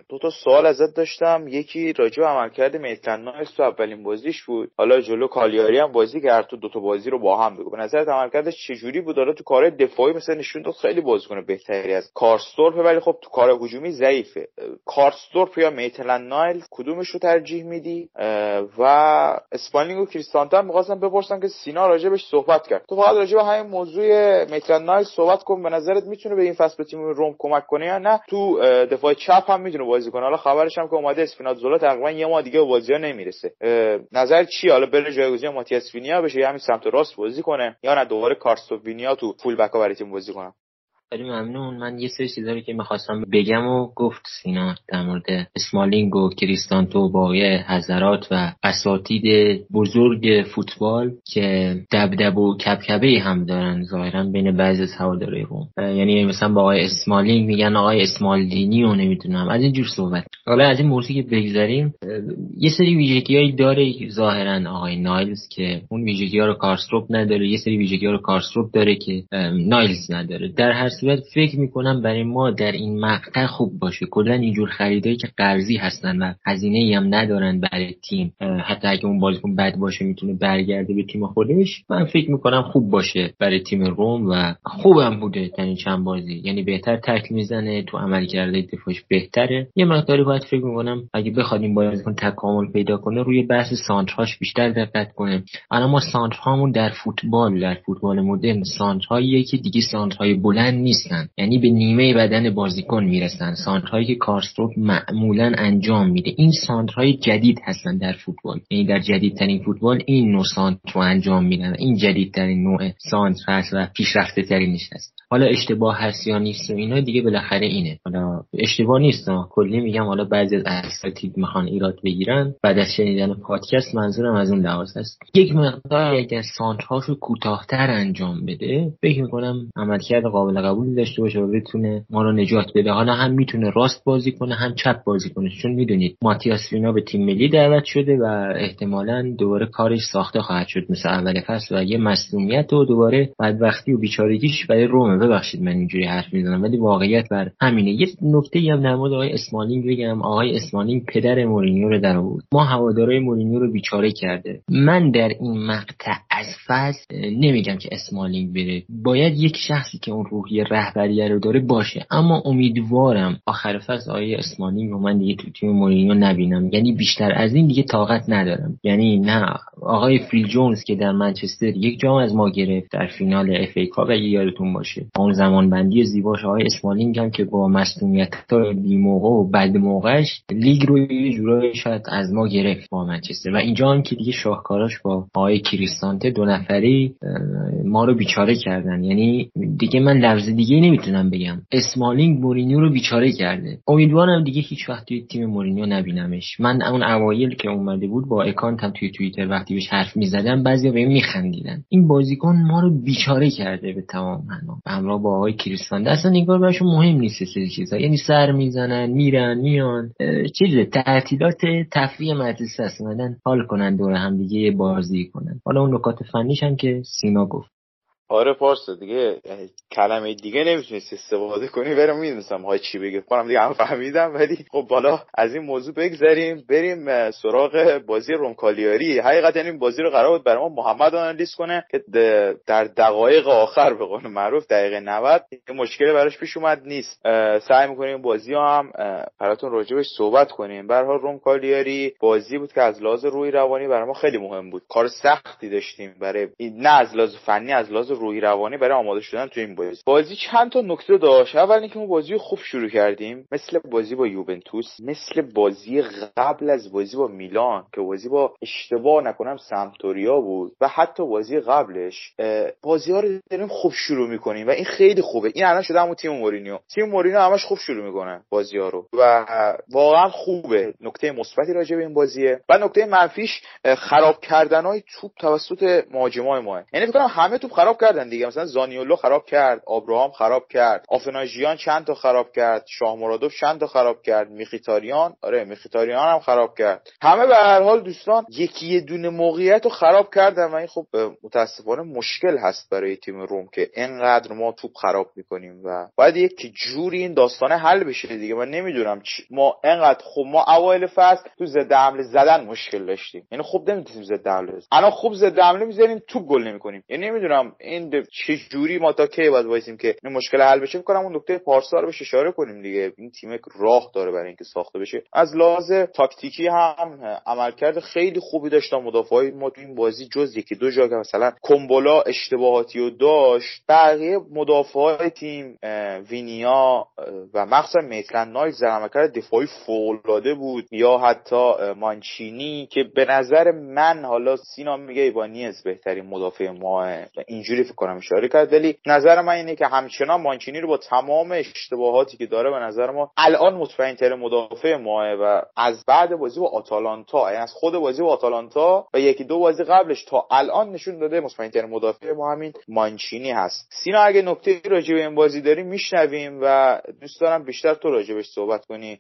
دو تا سوال ازت داشتم. یکی راجع به عملکرد میتلن نایس تو اولین بازیش بود. حالا جلو کالیاری هم بازی کرد. تو دو تا بازی رو با هم بگو. به نظرت عملکردش چجوری بود؟ حالا تو کار دفاعی مثلا نشون داد خیلی بازیکن بهتری از کارستورپ ولی خب تو کار هجومی ضعیفه. کارسدورپ یا میتلند نایلز کدومش رو ترجیح میدی؟ و اسمالینگ و کریستانته هم می‌خواستم بپرسم که سینا راجبش صحبت کرد. تو فقط راجب همین موضوع میتلند نایلز صحبت کن. به نظرت می‌تونه به این فصل به تیم روم کمک کنه یا نه؟ تو دفاع چپ هم می‌تونه بازی کنه. حالا خبرش هم که اومده اسپیناتزولا تقریبا یه ماه دیگه بازی ها نمی‌رسه. نظر چی؟ حالا بره جایگزین ماتیاس وینیا بشه یا همین سمت راست بازی کنه یا نه؟ دوباره کارستو وینیا تو fullback برای تیم بازی کنه. خیلی ممنون. من یه سری چیزایی که می‌خواستم بگم و گفت سینا در مورد اسمالینگ و کریستانتو با یه حضرات و اساتید بزرگ فوتبال که دبدب و کبکبه هم دارن ظاهرا بین بعضی از هواداری روم یعنی مثلا با آقای اسمالینگ میگن آقای اسمالدینی و نمی‌دونم. از اینجور صحبت. حالا از این موضوعی که بگذاریم یه سری ویژگیهایی داره ظاهرا آقای نایلز که اون ویژگی ها رو کارستروپ نداره یه سری ویژگی ها رو کارستروپ داره که نایلز نداره. در هر صورت فکر می‌کنم برای ما در این مقطع خوب باشه. کلا اینجور خریدایی که قرضی هستن و هزینه هم ندارن برای تیم حتی اگه اون بازیکن بد باشه می‌تونه برگرده به تیم خودش. من فکر می‌کنم خوب باشه برای تیم روم و خوبم بوده در این چند بازی. یعنی بهتر تکل می‌زنه تو عمل کرده دفاعش بهتره. یه مقداری باید فکر می‌کنم اگه بخواد این بازیکن تکامل پیدا کنه روی بحث سانتراش بیشتر دقت کنه. الان ما سانترهامون در فوتبال در فوتبال مدرن سانترهایی که دیگه سانترهای بلند نیستن. یعنی به نیمه بدن بازیکن می‌رسن. سانترهایی که کارستروپ معمولا انجام میده. این سانترهای جدید هستن در فوتبال. یعنی در جدیدترین فوتبال این نوع سانتر رو انجام میدن. این جدیدترین نوع سانتر هست و پیشرفته ترینش هست. حالا اشتباه هست یا نیست و اینا دیگه بالاخره اینه. حالا اشتباه نیست. کلی میگم. حالا بعضی از اساتید می‌خوان ایراد بگیرن. بعد از شنیدن پادکست منظورم از اون لحاظ هست. یک مقدار اگر سانترهاشو کوتاهتر انجام بده فکر می‌کنم عملکرد قابل قبولی داشته باشه و بتونه ما رو نجات بده. حالا هم می‌تونه راست بازی کنه هم چپ بازی کنه. چون می‌دونید ماتیاس وینا به تیم ملی دعوت شده و احتمالا دوباره کارش ساخته خواهد شد مثل اول فصل و یه مسئولیت و دوباره بدبختی و بیچارگیش برای روم ببخشید من اینجوری حرف می‌زنم ولی واقعیت بر همینه. یه نکته هم در مورد آقای اسمالینگ بگم. آقای اسمالینگ پدر مورینیو رو در آورد. ما هوادارای مورینیو رو بیچاره کرده. من در این مقطع از فصل نمیگم که اسمالینگ بره. باید یک شخصی که اون روحیه رهبری رو داره باشه. اما امیدوارم آخر فصل آقای اسمالینگ رو من دیگه تو تیم مورینیو نبینم. یعنی بیشتر از این دیگه طاقت ندارم. یعنی نه آقای فیل جونز که در منچستر یک جام از ما گرفت در فینال FA Cup اگه یادتون باشه. اون زمان بندی زیباش آقای اسمالینگ هم که با مصدومیت های بی موقع و بد موقعش لیگ رو یه جورایی شاید از ما گرفت با منچستر. و اینجا هم که دیگه شاهکاراش با آقای کریستانته دو نفری ما رو بیچاره کردن. یعنی دیگه من لفظ دیگه نمی‌تونم بگم. اسمالینگ مورینیو رو بیچاره کرده. امیدوارم دیگه هیچ وقت توی تیم مورینیو نبینمش. من اون اوایل که اومده بود با اکانتم توی توییتر وقتی بهش حرف می‌زدم بعضیا بهم میخندیدن. این بازیکن ما رو بیچاره کرده به تمام معنا. همراه با آقای کریستانته اصلا انگار براشون مهم نیست سری چیزا. یعنی سر می‌زنن میرن میان. چیز تعطیلات تفریح مدرسه است. حال کنن دور هم دیگه بازی کنن. حالا اون نکات فنیش هم که سینا گفت. آره پارسا دیگه کلمه دیگه نمی‌تونست استفاده کنی. برم می‌دونستم های چی بگه. کنم دیگه هم فهمیدم ولی خب بالا از این موضوع بگذریم. بریم سراغ بازی رومکالیاری حقیقتا این بازی رو قرار بود برای ما محمد آنالیز کنه که در دقایق آخر به قول معروف دقیقه 90 یه مشکلی براش پیش اومد نیست. سعی می‌کنیم بازی هم براتون راجبش صحبت کنیم. حال رومکالیاری بازی بود که از لحاظ روی روانی برای ما خیلی مهم بود. کار سختی داشتیم برای نه از لحاظ فنی از لحاظ روحی روانی برای آماده شدن تو این بازی. بازی چند تا نکته داشت. اول اینکه ما بازی خوب شروع کردیم. مثل بازی با یوونتوس مثل بازی قبل از بازی با میلان که بازی با اشتباه نکنم سمتوریا بود و حتی بازی قبلش بازی ها رو داریم خوب شروع می‌کنیم و این خیلی خوبه. این الان شده همون تیم مورینیو. تیم مورینیو همش خوب شروع می‌کنه بازی ها رو و واقعا خوبه. نکته مثبتی راجع به این بازیه. و نکته منفیش خراب کردن های توپ توسط مهاجمای ما یعنی فکر کنم همه توپ خراب کردن دیگه. مثلا زانیولو خراب کرد آبراهام خراب کرد آفناژیان چند تا خراب کرد شاه مرادوف چند تا خراب کرد میخیتاریان آره میخیتاریان هم خراب کرد. همه به هر حال دوستان یکی یه دونه موقعیت رو خراب کردن و این خب متاسفانه مشکل هست برای تیم روم که اینقدر ما توپ خراب می‌کنیم و باید یک جوری این داستانه حل بشه دیگه. من نمی‌دونم ما اینقدر خب ما اوایل فصل تو ضد حمله زدن مشکل داشتیم. یعنی خب نمی‌تونیم ضد حمله الان خوب ضد حمله می‌زنیم توپ گل نمی‌کنیم. یعنی نمی‌دونم این چه جوری ما تا کی باید وایسیم که این مشکل حل بشه؟ کنم اون نکته پارسا رو بهش اشاره کنیم دیگه. این تیم راه داره برای اینکه ساخته بشه. از لحاظ تاکتیکی هم عملکرد خیلی خوبی داشتن مدافعای ما تو این بازی. جز یکی دو جا که مثلا کومبولا اشتباهاتی رو داشت. بقیه مدافعای تیم وینیا و مخصوصا میتلند نایل عملکرد دفاعی فوق بود. یا حتی مانچینی که به نظر من حالا سینا میگه ایبانیز بهترین مدافع ما. اینجوری فکر کنم اشاره کرد. ولی نظر من اینه که همچنان مانچینی رو با تمام اشتباهاتی که داره به نظر ما الان مطمئن تر مدافع ماه و از بعد بازی با آتالانتا یعنی از خود بازی با آتالانتا و یکی دو بازی قبلش تا الان نشون داده مطمئن تر مدافع ما همین مانچینی هست. سینا اگه نکته راجع به این بازی داریم میشنویم و دوست دارم بیشتر تو راجبش صحبت کنی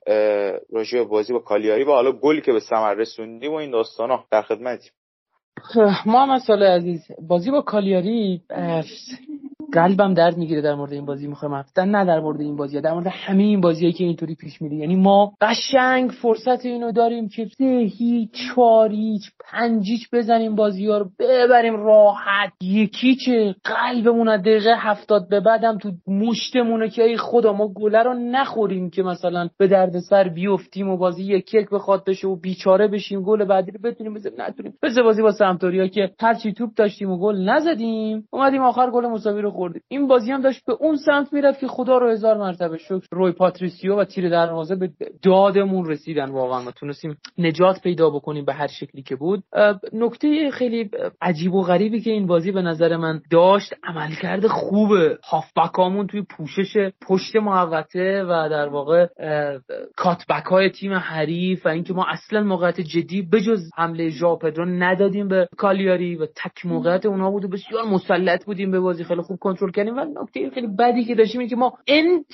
راجع به بازی با کالیاری. و حالا گلی که به ثمر رسوندیم و این داستانا در خدمتیم. محمد سال عزیز بازی با کالیاری قلبم درد می‌گیره در مورد این بازی می‌خوام افتن نه در مورد این بازی در مورد همه این بازیایی که اینطوری پیش میره یعنی ما قشنگ فرصت اینو داریم که سه هیچ چهار هیچ پنجیچ بزنیم بازی ها رو ببریم راحت. یکی چه قلبمون از دقیقه هفتاد به بعدم تو مشتمونه که ای خدا ما گله رو نخوریم که مثلا به درد سر بیفتیم و بازی یک یک بخواد بشه و بیچاره بشیم گل بعدی رو بتونیم بزنیم. نتونیم. بزنیم بازی با سمتوریا که هرچی توپ داشتیم و گل نزدیم اومدیم آخر گل مساوی رو خوردیم این بازی هم داشت به اون سمت می‌رفت که خدا رو هزار مرتبه شکر روی پاتریسیو و تیر دروازه به دادمون رسیدن واقعا ما تونستیم نجات پیدا بکنیم به هر شکلی که بود. نکته خیلی عجیب و غریبی که این بازی به نظر من داشت عملکرد خوب هافبکامون توی پوشش پشت محوطه و در واقع کاتبک های تیم حریف و اینکه ما اصلا موقعیت جدی بجز حمله ژاو پدرو ندادیم به کالیاری و تک موقعیت اونها بود و بسیار مسلط بودیم به بازی. خیلی خوب کنترل کردیم و نکته خیلی بدی که داشتیم این که ما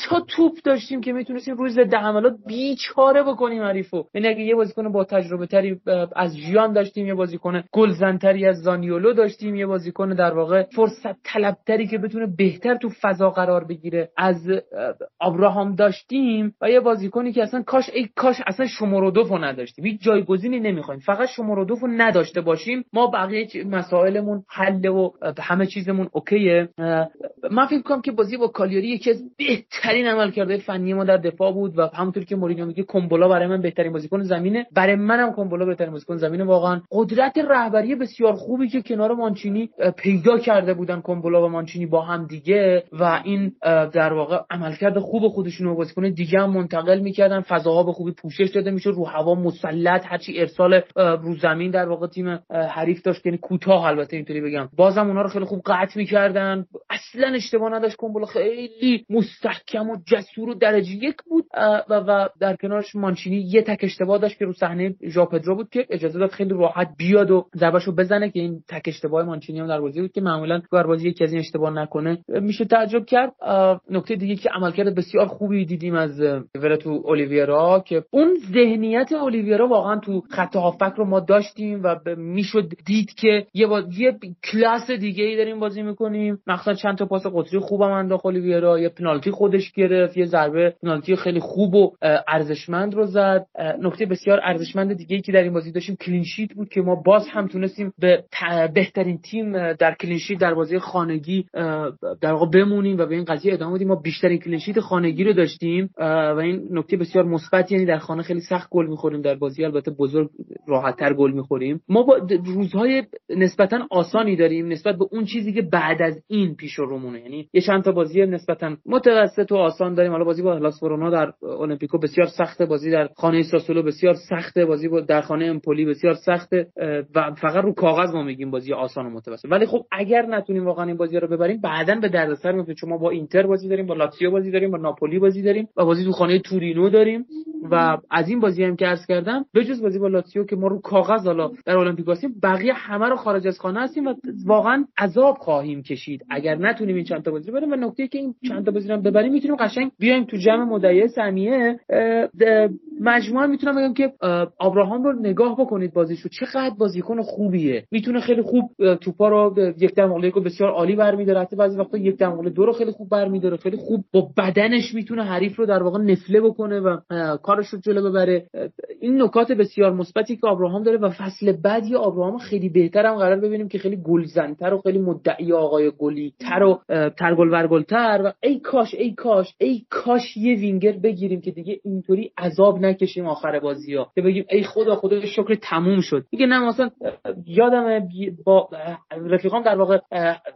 تا توپ داشتیم که می‌تونستیم روز ده حملات بیچاره بکنیم حریفو. یعنی اگه یه بازیکن با تجربه تری از ژیان داشتیم یه بازیکن گلزنتری از زانیولو داشتیم یه بازیکن در واقع فرصت طلبتری که بتونه بهتر تو فضا قرار بگیره از ابراهام داشتیم و یه بازیکنی که اصلا کاش ای کاش اصلا شمارودوفو نداشتیم. هیچ جایگزینی نمی‌خوایم. فقط شمارودوفو نداشته باشیم. ما بقیه مسائلمون حل و همه چیزمون اوکیه. من فکر کنم که بازی با کالیاری یکی از بهترین عملکردهای فنی ما در دفاع بود و همونطور که مورینیو میگه کومبولا برای من بهترین بازیکن زمینه. برای منم کومبولا بهترین بازیکن زمینه. واقعا قدرت رهبری بسیار خوبی که کنار مانچینی پیدا کرده بودن کومبولا و مانچینی با هم دیگه و این در واقع عملکرد خوب خودشون رو بازیکن دیگه هم منتقل می‌کردن. فضاها به خوبی پوشش داده میشه رو هوا مسلط هرچی ارسال رو زمین در واقع تیم حریف داشت. یعنی کوتاه البته اینطوری بگم. بازم اونا رو خیلی خوب قطع می‌کردن. اصلا اشتباه نداشت کومبولا خیلی مستحکم و جسور و درجه یک بود. و, و در کنارش مانچینی یه تک اشتباه داشت که رو صحنه ژاپدرو بود که اجازه داد خیلی راحت بیاد و ضربهشو بزنه که این تک اشتباه مانچینی هم در بازی بود که معمولا در بازی یکی از این اشتباه نکنه میشه تعجب کرد. نکته دیگه که عملکرد بسیار خوبی دیدیم از ورتو اولیویرا که اون ذهنیت اولیویرا واقعا تو خط هافک رو ما داشتیم و می‌شد دید که یه با... یه کلاس دیگه ای داریم بازی می‌کنیم. مثلا چند تا پاس قطری خوبم انداخت اولیویرا. یه پنالتی خودش گرفت یه ضربه پنالتی خیلی خوب و ارزشمند رو زد. نکته بسیار ارزشمند دیگه ای که در این بازی داشتیم clean sheet بود که ما باز هم تونستیم به بهترین تیم در clean sheet در بازی خانگی در واقع بمونیم و به این قضیه ادامه بدیم. ما بیشترین clean sheet خانگی رو داشتیم و این نکته بسیار مثبت یعنی در خانه خیلی سخت گل می‌خوریم. در بازی البته بزرگ راحتتر گل می‌خوریم. ما با روزهای نسبتا آسانی داریم نسبت به اون چیزی که بعد از این رومونه. یعنی یه چند تا بازی نسبتا متوسط و آسان داریم. حالا بازی با هلاس ورونا در المپیکو بسیار سخته بازی در خانه ساسولو بسیار سخته بازی با در خانه امپولی بسیار سخته و فقط رو کاغذ ما میگیم بازی آسان و متوسط. ولی خب اگر نتونیم واقعا این بازی رو ببریم بعدا به دردسر میفته چون ما با اینتر بازی داریم با لاتزیو بازی داریم با ناپولی بازی داریم و بازی تو خانه تورینو داریم. و از این بازی هم که عرض کردم بجز بازی با لاتزیو که ما رو کاغذ حالا در المپیک هستیم بقیه همه رو خارج از خانه هستیم و واقعا عذاب خواهیم کشید. اگر نتونیم این چند تا بازی بریم و نکته که این چند تا بازی رو ببریم می‌تونیم قشنگ بیایم تو جمع مدعی سمیه. مجموعا می‌تونم بگم که ابراهام رو نگاه بکنید بازیشو چقدر بازیکن خوبیه. می‌تونه خیلی خوب توپا رو یک در مقابل بسیار عالی برمیداره. حتی بعضی وقتا یک مقابل دو رو خیلی خوب برمیداره خیلی خوب با بدنش می‌تونه حریف رو در واقع نفله بکنه و کارش رو جلو ببره. این نکات بسیار مثبتی که ابراهام داره و فصل بعدی ابراهام خیلی بهتر هم قرار ببینیم که خیلی گلزنتر و خیلی مدعی آقای گلی تر و ترگل ورگلتر و ای کاش ای کاش ای کاش یه وینگر بگیریم که دیگه اینطوری عذاب نکشیم آخر بازی ها. که بگیم ای خدا خدا شکر تموم شد. دیگه نه مثلا یادم با رفیقام در واقع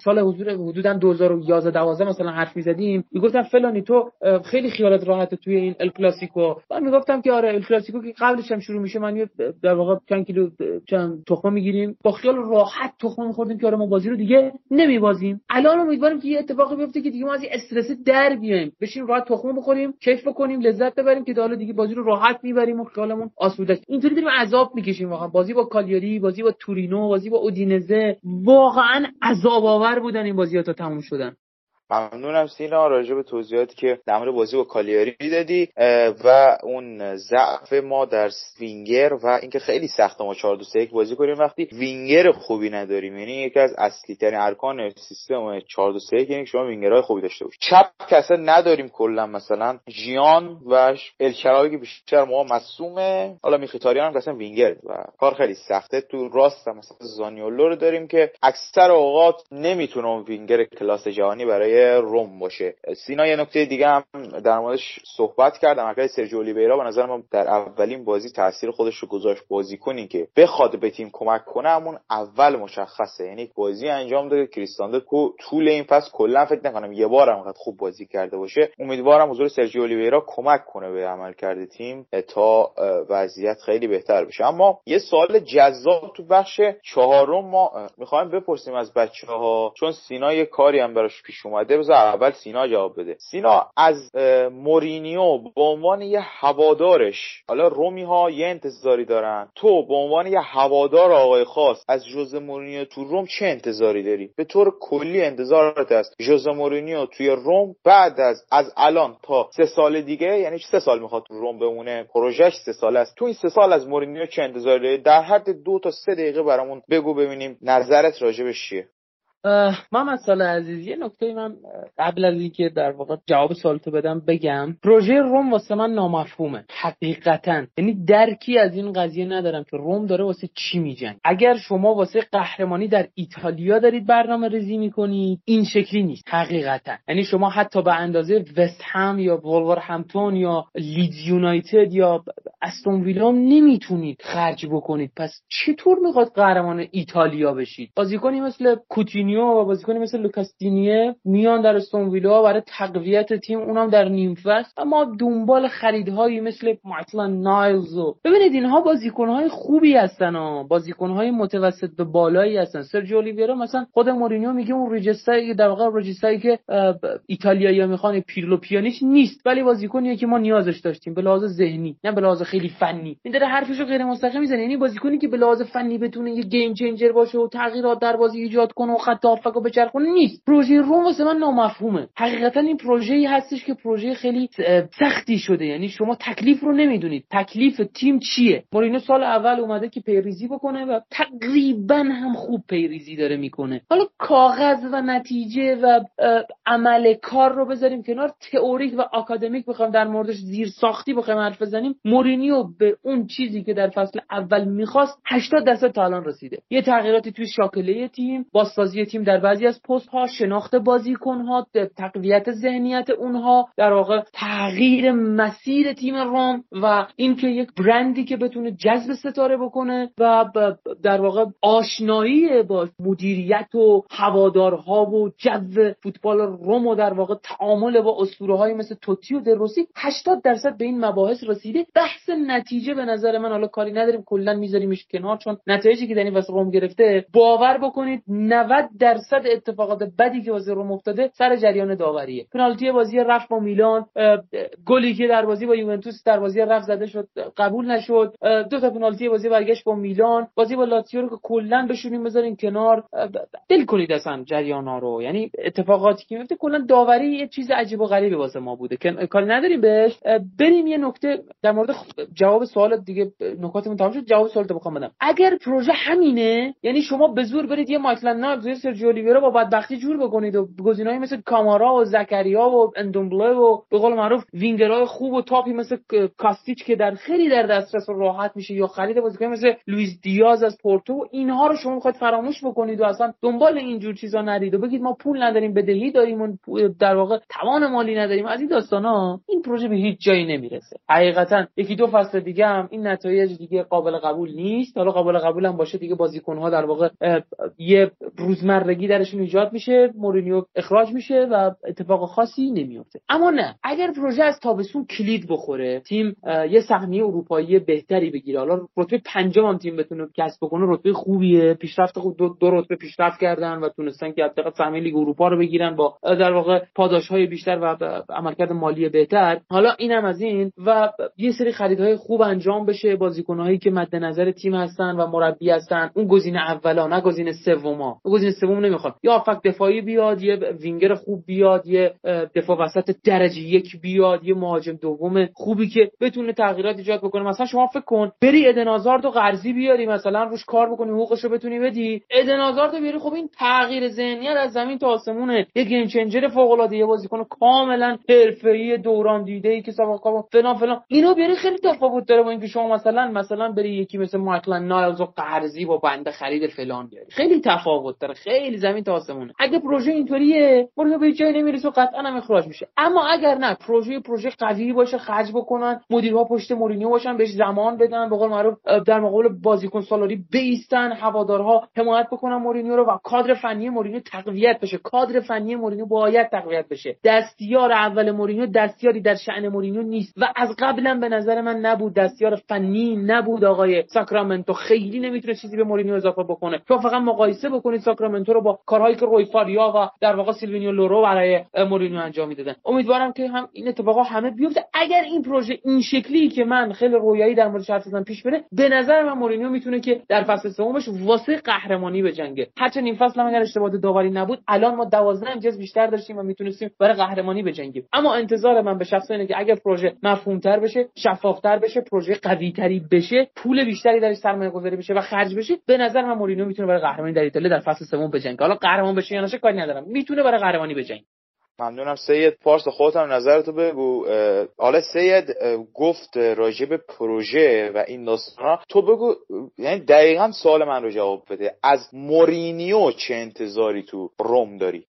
سال حضور حدودا 2011 12 مثلا حرف می‌زدیم. می‌گفتن فلانی تو خیلی خیالت راحت توی این ال کلاسیکو. من می‌گفتم که آره ال کلاسیکو که قبلش هم شروع میشه. من در واقع چند کیلو چند تخمه می‌گیریم. با خیال راحت تخمه میخوردیم که آره ما بازی رو دیگه نمیبازیم. الان امیدواریم که یه اتفاقی بیفته که دیگه ما از این استرس در بیایم. بشین راحت تخمه بخوریم کیف بکنیم لذت ببریم که حالا دیگه بازی رو راحت می‌بریم و خیالمون آسوده است. اینطوری داریم عذاب می‌کشیم واقعا. بازی با کالیاری بازی با تورینو بازی با اودینزه واقعا عذاب آور بودن این بازی ها تا تموم شدن. ممنونم سینا راجع به توضیحاتی که در مورد بازی با کالیاری دادی و اون ضعف ما در وینگر و اینکه خیلی سخته ما 4 2 3 بازی کنیم. وقتی وینگر خوبی نداریم یعنی یکی از اصلی ترین ارکان سیستم 4 2 3 یعنی شما وینگرهای خوبی داشته باشید. چپ که نداریم کلا مثلا جیان و ال شعراوی که بیشتر مواقع مصدومه حالا میخیتاریان هم اصلا وینگر و کار خیلی سخته. تو راست مثلا زانیولو رو داریم که اکثر اوقات نمی‌تونه اون وینگر کلاس جهانی برای روم باشه. سینا یه نکته دیگه هم در موردش صحبت کردم. اگر سرجیو اولیویرا به نظر من در اولین بازی تاثیر خودش رو گذاشت بازی کنی که بخواد به تیم کمک کنه همون اول مشخصه. یعنی بازی انجام داده کریستاندو طول این فصل کلا فکر نکنم یه بار هم خوب بازی کرده باشه. امیدوارم حضور سرجیو اولیویرا کمک کنه به عمل کرده تیم تا وضعیت خیلی بهتر بشه. اما یه سوال جذاب تو بخش چهارم ما می‌خوایم بپرسیم از بچه ها چون سینا یه کاری هم براش پیش اومده بذار اول سینا جواب بده. سینا از مورینیو به عنوان یه هوادارش حالا رومی ها یه انتظاری دارن. تو به عنوان یه هوادار آقای خاص از ژوزه مورینیو تو روم چه انتظاری داری؟ به طور کلی انتظارت از ژوزه مورینیو توی روم بعد از از الان تا سه سال دیگه یعنی سه سال می‌خواد تو روم بمونه. پروژهش سه سال است. تو این سه سال از مورینیو چه انتظاری داری؟ در حد دو تا سه دقیقه برامون بگو ببینیم نظرت راجبش چیه. محمد سال عزیز یه نکته من قبل از اینکه در واقع جواب سوالتو بدم بگم. پروژه روم واسه من نامفهومه. حقیقتا. یعنی درکی از این قضیه ندارم که روم داره واسه چی میجنگ اگر شما واسه قهرمانی در ایتالیا دارید برنامه ریزی می‌کنید این شکلی نیست. حقیقتا. یعنی شما حتی به اندازه وست هم یا ساوتهمپتون یا لیدز یونایتد یا استون ویلا نمی‌تونید خرج بکنید. پس چطور می‌خواد قهرمان ایتالیا بشید؟ بازیکنی مثل کوتینیو و بازیکنی مثل لوکاس دینیه میان در استون ویلا برای تقویت تیم اونم در نیم فصل اما دنبال خریدهایی مثل مثلا نایلز و ببینید اینها بازیکنهای خوبی هستن ها. بازیکنهای متوسط به بالایی هستن. سرجیو اولیویرا مثلا خود مورینیو میگه اون رجستایی در واقع رجستایی که ایتالیایی می‌خوان پیرلو پیانیش نیست. ولی بازیکنیه که ما نیازش داشتیم. به لحاظ ذهنی نه به لحاظ خیلی فنی. این داره حرفشو غیر مستقیم می‌زنه. یعنی بازیکنی که به لحاظ فنی بتونه یه گیم چنجر باشه و تغییرات در بازی ایجاد کنه و خط هافک بچرخونه نیست. پروژه روم واسه من نامفهومه. حقیقتا این پروژه‌ای هستش که پروژه خیلی سختی شده. یعنی شما تکلیف رو نمی‌دونید. تکلیف تیم چیه؟ مورینو سال اول اومده که پیریزی بکنه و تقریبا هم خوب پیریزی داره می‌کنه. حالا کاغذ و نتیجه و عمل کار رو بذاریم کنار. تئوریک و آکادمیک بخوام در موردش زیر ساختی بخوایم حرف بزنیم. مورینیو به اون چیزی که در فصل اول می‌خواست 80 درصد تا الان رسیده. یه تغییراتی توی شاکله تیم بازسازی تیم در بعضی از پست ها شناخت بازیکن ها تقویت ذهنیت اونها در واقع تغییر مسیر تیم روم و اینکه یک برندی که بتونه جذب ستاره بکنه و در واقع آشنایی با مدیریت و هوادارها و جو فوتبال روم و در واقع تعامل با اسطوره های مثل توتی و دروسی 80 درصد به این مباحث رسیده. بحث نتیجه به نظر من حالا کاری نداریم کلا میذاریمش کنار چون نتایجی که در این واسه روم گرفته باور بکنید 90 درصد اتفاقات بدی که واسه روم افتاده سر جریان داوریه. پنالتی بازی رفت با میلان گلی که در بازی با یوونتوس در بازی رفت زده شد قبول نشد. دو تا پنالتی بازی برگشت با میلان. بازی با لاتزیو رو که کلا بشونیم بذارین کنار. ول کنید اصلا جریانا رو. یعنی اتفاقاتی که میفته کلا داوری یه چیز عجیب و غریبی واسه ما بوده. که کاری نداریم بهش. بریم یه نکته در مورد جواب سوال دیگه نکاتمون تمام شد. جواب سوالت بخوام بدم. اگر پروژه همینه یعنی شما به زور برید یه مایکل نایلز سرجیو اولیویرا با بدبختی جور بکنید و گزینه‌های مثل کامارا و زکریا و اندومبله و به قول معروف وینگرهای خوب و top ی مثل کاستیچ که در خیلی در دسترس و راحت میشه یا خرید بازیکن مثل لوئیس دیاز از پورتو اینها رو شما می‌خواید فراموش بکنید و اصلا دنبال اینجور چیزا نرید و بگید ما پول نداریم بدهی داریم و در واقع توان مالی نداریم. از این داستانا این پروژه به هیچ جایی نمی‌رسه. حقیقتا یکی دو فصل دیگه هم این نتایج دیگه قابل قبول نیست. حالا قابل قبول هم باشه دیگه بازیکن ها در واقع یه روزمرگی درشون ایجاد میشه مورینیو اخراج میشه و اتفاق خاصی نمیفته اما نه اگر پروژه از تابستون کلید بخوره تیم یه سهمیه اروپایی بهتری بگیره. حالا رتبه پنجم هم تیم بتونه کسب بکنه رتبه خوبیه. پیشرفت خوب دو, دو رتبه پیشرفت کردن و تونستن که حداقل سهمیه لیگ اروپا رو بگیرن با در واقع پاداش های بیشتر و عملکرد مالی بهتر. حالا اینم از این و یه سری خریدهای خوب انجام بشه بازیکنهایی که مد نظر تیم هستن و مربی هستن. اون گزینه اولا نه گزینه سوما گزینه سوم نمی‌خواد. یا افق دفاعی بیاد یه وینگر خوب بیاد یه دفاع وسط درجه یک بیاد یه مهاجم دوم خوبی که بتونه تغییرات ایجاد بکنه. مثلا شما فکر کن بری ادنازارد و قرضی بیاری مثلا روش کار بکنی حقوقش رو بتونی بدی. ادنازارد رو بیاری خب این تغییر ذهنیت از زمین تا آسمونه. یه گیم چنجر فوق العاده یه بازیکن کاملا حرفه‌ای دوران دیده ای که سابقه فلان فلان. اینو بیاری خیلی تفاوت داره با اینکه شما مثلا مثلا بری یکی مثل مایکل نایلز و قرضی با بنده خرید فلان بیاری. خیلی تفاوت داره. خیلی زمین تا آسمونه. اگه پروژه اینطوریه مورد به جای نمی‌رسه و قطعا هم اخراج میشه. اما اگر نه پروژه پروژه قوی باشه خرج بکنن مدیرها پشت مورینیو باشن بهش زمان بدن به قول معروف در مقابل بازیکن سالاری بایستن هوادارها حمایت بکنن مورینیو رو و کادر فنی مورینیو تقویت بشه. کادر فنی مورینیو باید تقویت بشه. دستیار اول مورینیو دستیاری در شأن مورینیو نیست. و از قبلا به نظر من نبود. دستیار فنی نبود. آقای ساکرامنتو خیلی نمی‌تونه چیزی به مورینیو اضافه بکنه. تو فقط مقایسه بکنید ساکرامنتو رو با کارهایی که روی فاریا و در واقع سیلوینو لورو برای مورینیو انجام می‌دادن. امیدوارم که هم این اتفاقا همه بیفته. اگر این پروژه این شکلی که من خیلی رویایی در موردش حرف پیش بره به نظر من مورینیو می‌تونه که در فصل سومش واسه قهرمانی بجنگه هرچند این فصل هم اگر اشتباه داوری نبود الان ما 12 امتیاز بیشتر داشتیم و می‌تونستیم برای قهرمانی بجنگیم اما انتظار من به شخص اینه که اگر پروژه مفهومتر بشه شفافتر بشه پروژه قوی تری بشه پول بیشتری درش سرمایه گذاری بشه و خرج بشه به نظر من مورینیو می‌تونه برای قهرمانی در ایتالیا در فصل سوم بجنگ. حالا قهرمان بشه یا نشه کاری ندارم. می‌تونه برای قهرمانی بجنگ. ممنونم. سید پارس خودت هم نظرتو بگو. حالا سید گفت راجع به پروژه و این داستانا. تو بگو یعنی دقیقا سوال من رو جواب بده. از مورینیو چه انتظاری تو روم داری؟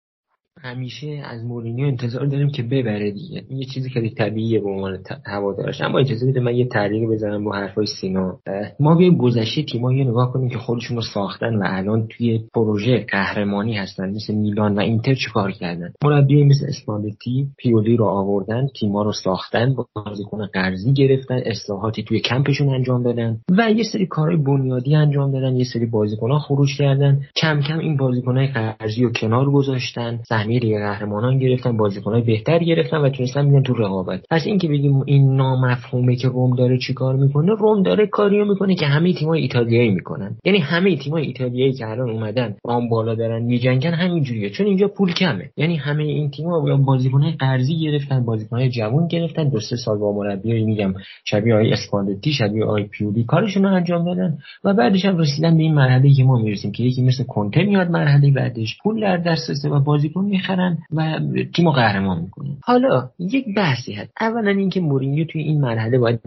همیشه از مورینیو انتظار داریم که ببره دیگه. این یه چیزی خیلی طبیعیه به عنوان هوادارش. اما اجازه بده من یه تعلیق بزنم با حرفای سینا. ما بیایم گذشته تیم‌ها یه نگاه کنیم که خودشون رو ساختن و الان توی پروژه قهرمانی هستن مثل میلان و اینتر چیکار کردن؟ مربی مثل اسپالتی پیولی رو آوردن تیم‌ها رو ساختن با بازیکن قرضی گرفتن اصلاحاتی توی کمپشون انجام دادن و یه سری کارهای بنیادی انجام دادن یه سری بازیکن‌ها خروج کردن. کم کم این بازیکن‌های قرضی رو کنار گذاشتن سهمیه لیگ قهرمانان گرفتن بازیکنهای بهتر گرفتن و تونستن بیان تو رقابت. پس اینکه بگیم این نامفهومه که روم داره چیکار می‌کنه روم داره کاریو می‌کنه که همه تیمای ایتالیایی می‌کنن. یعنی همه تیمای ایتالیایی که الان اومدن آن بالا دارن میجنگن همینجوریه چون اینجا پول کمه. یعنی همه این تیم‌ها بازیکنهای قرضی گرفتن بازیکنهای جوان گرفتن. دو سه سال با مربیایی میگم شبیه آقای اسپالتی شبیه آقای پیولی کارشون رو انجام دادن و بعدش هم رسیدن به این مرحله که ما می‌رسیم که یکی مثل کنته میاد مرحله بعدش. پول در دسترسه و بازیکن می‌خرن و تیمو قهرمان می‌کنن. حالا یک بحثی هست. اولا اینکه مورینیو توی این مرحله باید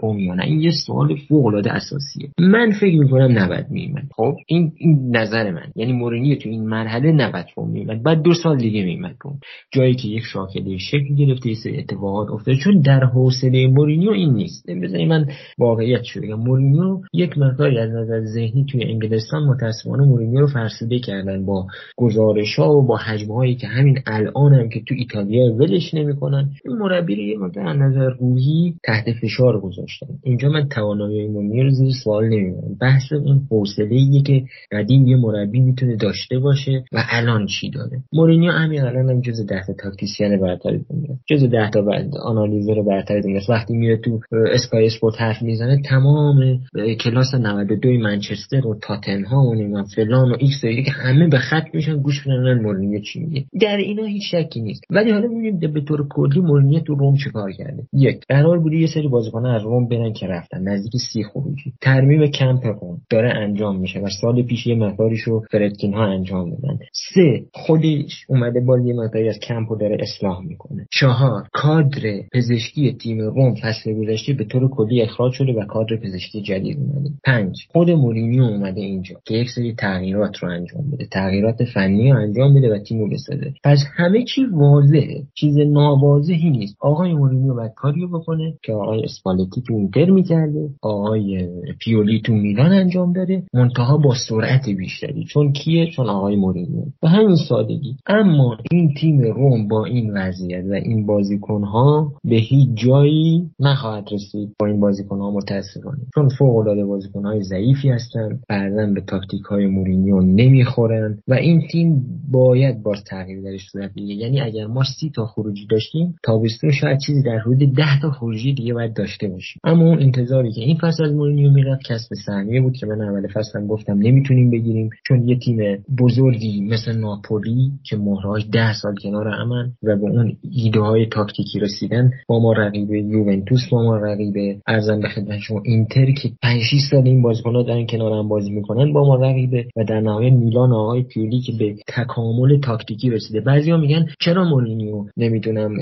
روم یا نه. این یه سوال فوق العاده اساسیه. من فکر می‌کنم نباید میومد خب این, نظر من. یعنی مورینیو توی این مرحله نباید روم میومد بعد دو سال دیگه میومد روم. جایی که یک شاکله شکل گرفته یه سری اتفاقات افتاده. چون در حوصله مورینیو این نیست. بذارید من واقعیت شو بگم. مورینیو یک مقداری از نظر ذهنی توی انگلستان متاسفانه مورینیو رو فرسوده کردن با گزارش ها و با هجمه که همین الان هم که تو ایتالیا ولش نمی‌کنن این مربی رو یه مقدار نظر روحی تحت فشار گذاشتن. اینجا من توانایی مورینیو رو زیر سوال نمی‌برم. بحث این حوصله که قدیم یه مربی می‌تونه داشته باشه و الان چی داره؟ مورینیو همین الان هم جز ده تا tactician برتر دنیا جز ده تا analyzer برتر دنیا وقتی میره تو اسکای اسپورت حرف می‌زنه تمام کلاس 92 منچستر و تاتنهام و فلان و ایکس که همه به خط میشن گوش میدن مورینیو چی میگه در اینا هیچ شکی نیست. ولی حالا ببینیم به طور کلی مورینیو تو روم چیکار کرده؟ یک قرار بوده یه سری بازیکن از روم برن که رفتن. نزدیک سی خروجی. ترمیم کمپ روم داره انجام میشه و سال پیش یه مقداریشو فردکین ها انجام دادن سه خودش اومده با یه مقداری از کمپ رو داره اصلاح می‌کنه. چهار کادر پزشکی تیم روم فصل گذشته به طور کلی اخراج شده و کادر پزشکی جدید اومده. پنج خود مورینیو اومده اینجا که یک سری تغییرات رو انجام بده. تغییرات فنی انجام بده و تیم رو بسازه پس همه چی واضحه. چیز ناواضحی نیست. آقای مورینیو باید کاریو بکنه که آقای اسپالتی تو اینتر می‌کرده آقای پیولی تو میلان انجام داده منتها با سرعت بیشتری. چون کیه؟ چون آقای مورینیو. به همین سادگی. اما این تیم روم با این وضعیت و این بازیکنها به هیچ جایی نخواهد رسید. با این بازیکنها متاسفانه. چون فوق العاده بازیکنهای ضعیفی هستن. بعدا به تاکتیک های مورینیو نمی‌خورن. و این تیم باید باز تغییر درش صورت بگیره یعنی اگر ما سی تا خروجی داشتیم تابستون شاید چیزی در حدود ده تا خروجی دیگه باید داشته باشیم. اما اون انتظاری که این فصل از مورینیو می‌رفت کسب سهمیه بود که من اول فصلم گفتم نمی‌تونیم بگیریم چون یه تیم بزرگی مثل ناپولی که مهره‌هاش ده سال کنار همن و به اون ایده های تاکتیکی رسیدن با ما رقیب یوونتوس با ما رقیب عرضم به خدمت شما اینتر که 5 6 سال این بازیکن‌ها دارن کنار هم بازی می‌کنن با ما رقیبه و در نهایت میلان آقای پیولی که به تکامل تاکتیکی رسیده. بعضیا میگن چرا مورینیو نمی‌دونم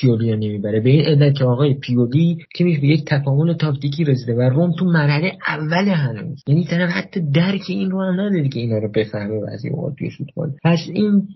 پیولی نمی‌بره؟ به این علت که آقای پیولی که به یک تکامل تاکتیکی رسیده و روم تو مرحله اول هنوز. یعنی طرف حتی درک این رو هم نداره که اینا رو بفهمه و از این توی فوتبال. پس این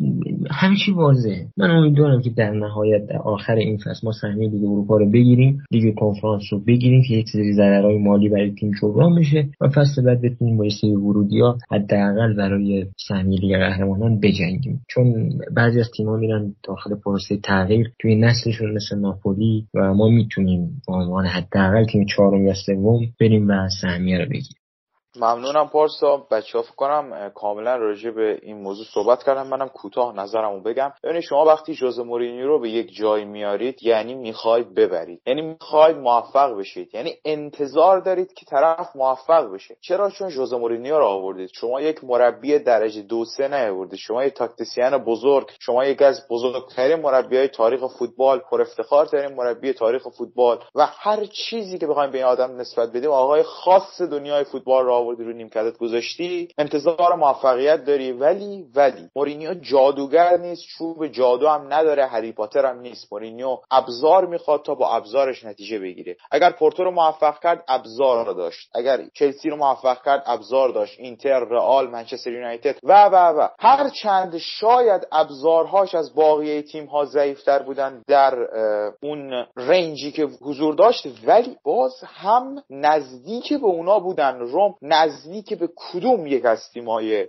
همه چی واضحه. من امیدوارم که در نهایت در آخر این فصل ما سهمیه لیگ اروپا رو بگیریم لیگ کنفرانس رو بگیریم که یک سری ضررهای مالی برای تیم جبران بشه و فصل بعد بتونیم با سری ورودی حداقل برای سهمیه لیگ قهرمانان بجنگیم. چون بعضی از تیم‌ها میرن داخل پروسه تغییر. توی نسلشون مثل ناپولی و ما می‌تونیم به عنوان حداقل تیم چهارم یا سوم بریم و سهمیه رو بگیریم. ممنونم پارسا. بچه ها کنم کاملا راجع به این موضوع صحبت کردم. منم کوتاه نظرم رو بگم. ببینید شما وقتی جوز مورینیو رو به یک جای میارید یعنی می‌خواید ببرید. یعنی می‌خواید موفق بشید. یعنی انتظار دارید که طرف موفق بشه. چرا؟ چون جوز مورینیو رو آوردید. شما یک مربی درجه دو سه نیاوردید. شما یک تاکتیسیان بزرگ شما یک از بزرگترین مربیای تاریخ فوتبال پر افتخار ترین مربی تاریخ فوتبال. و هر چیزی که بخوایم به این آدم نسبت بدیم آقای خاص دنیای فوتبال را آوردی رو نیمکتت گذاشتی؟ انتظار موفقیت داری. ولی ولی. مورینیو جادوگر نیست چوب جادو هم نداره هری پاتر هم نیست. مورینیو ابزار می‌خواد تا با ابزارش نتیجه بگیره. اگر پورتو رو موفق کرد ابزار رو داشت. اگر چلسی رو موفق کرد ابزار داشت. اینتر رئال منچستر یونایتد. و و و. هر چند شاید ابزارهاش از باقی تیم ها ضعیفتر بودن در اون رنجی که حضور داشت ولی باز هم نزدیک به اونا بودن. روم نزدیک به کدوم یک از تیمای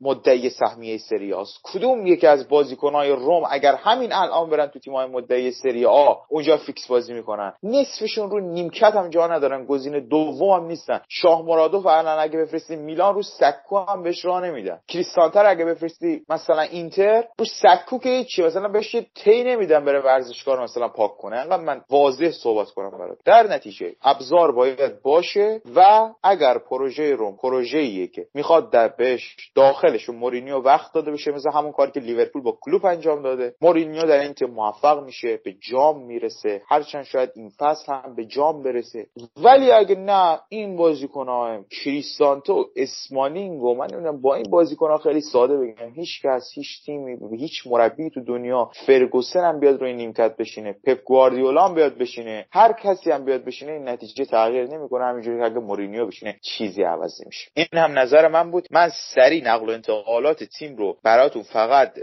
مدعی سهمیه سری آ است کدوم یکی از بازیکنهای روم اگر همین الان برن تو تیمای مدعی سری آ اونجا فیکس بازی می‌کنن؟ نصفشون رو نیمکت هم جا ندارن گزینه دوم هم نیستن. شومورودوف الان اگه بفرستی میلان رو سکو هم بهش راه نمیدن. کریستانته رو اگه بفرستی مثلا اینتر رو سکو که چی مثلا بهش تی نمیدن بره ورزشکار مثلا پاک کنه. انقدر من واضح صحبت کنم برات. در نتیجه ابزار باید باشه و اگر پروژه روم پروژه‌ایه که می‌خواد در بهش داخلش مورینیو وقت داده بشه مثل همون کاری که لیورپول با کلوپ انجام داده. مورینیو در این تیم موفق میشه به جام می‌رسه. هرچند شاید این فصل هم به جام برسه. ولی اگه نه این بازیکن‌ها کریستانته و اسمالینگ و من با این بازیکن‌ها خیلی ساده بگم. هیچ کس هیچ تیمی هیچ مربی تو دنیا فرگوسن هم بیاد روی نیمکت بشینه. پپ گواردیولا هم بیاد بشینه. هر کسی هم بیاد بشینه این نتیجه تغییر نمی‌کنه. همینجوری که اگه مورینیو بشینه چیزی عوض نمیشه. این هم نظر من بود. من سری نقل و انتقالات تیم رو براتون فقط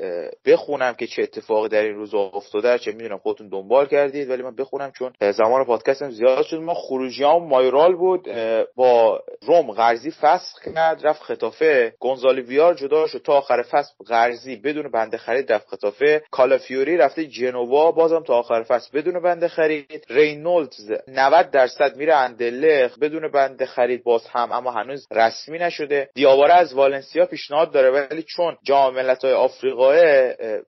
بخونم که چه اتفاقی در این روز افتاده چه می‌دونم خودتون دنبال کردید ولی من بخونم چون زمان پادکستم زیاد شد. ما خروجیام مایرال بود با روم قرضی فسخ کرد رفت خطافه. گونزالی ویار جدا شد تا آخر فصل قرضی بدون بنده خرید رفت خطافه. کالافیوری رفته جنوا بازم تا آخر فصل بدون بنده خرید. رینولدز 90 درصد میره اندلخ بدون بنده خرید باز هم اما هنوز رسمی نشده. دیاواره از والنسیا پیشنهاد داره ولی چون جام ملت‌های آفریقا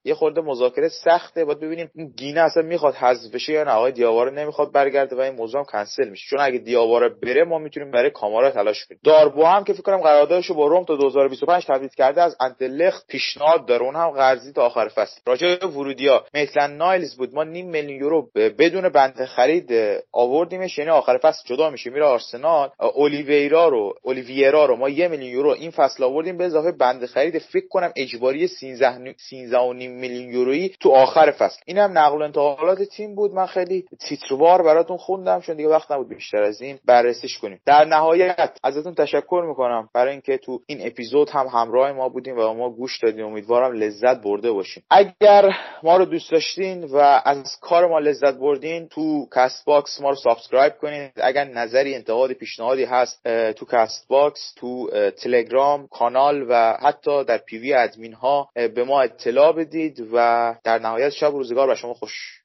یه خورده مذاکره سخته باید ببینیم گینه اصلا می‌خواد حذف بشه یا نه. آقای دیاواره نمی‌خواد برگرده و این موضوع هم کنسل میشه. چون اگه دیاواره بره ما می‌تونیم برای کامارا تلاش کنیم. داربو هم که فکر کنم قراردادش با روم تا 2025 تمدید کرده از انتلخت پیشنهاد داره. اون هم قرضی تا آخر فصل. راجع به ورودیا میتلن نایلز بود. ما نیم میلیون یورو بدون بنده خرید آوردیمش یعنی آخر فصل جدا میشه. میره آرسنال. اولیویرا رو اولیویرا رو ما یه میلیون یورو این فصل آوردیم به اضافه بنده خرید فکر کنم اجباری 13 13 میلیون یورویی تو آخر فصل. اینم نقل و انتقالات تیم بود. من خیلی تیتروار براتون خوندم چون دیگه وقت نبود بیشتر از این بررسیش کنیم. در نهایت ازتون تشکر می‌کنم برای اینکه تو این اپیزود هم همراه ما بودین و ما رو گوش دادین امیدوارم لذت برده باشین. اگر ما رو دوست داشتین و از کار ما لذت بردین تو Castbox ما رو subscribe کنید اگر نظری انتقادی پیشنهادی هست تو Castbox تو تلگرام کانال و حتی در PV ادمین ها به ما اطلاع بدید و در نهایت شب روزگار به شما خوش.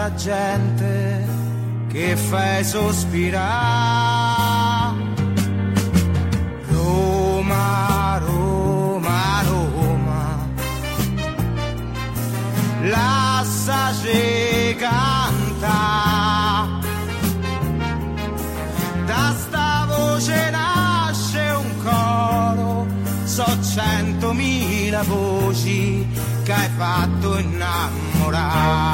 Tanta gente che fai sospirare. Roma, Roma, Roma, lasciaci canta. Da sta voce nasce un coro, so centomila voci che hai fatto innamorare.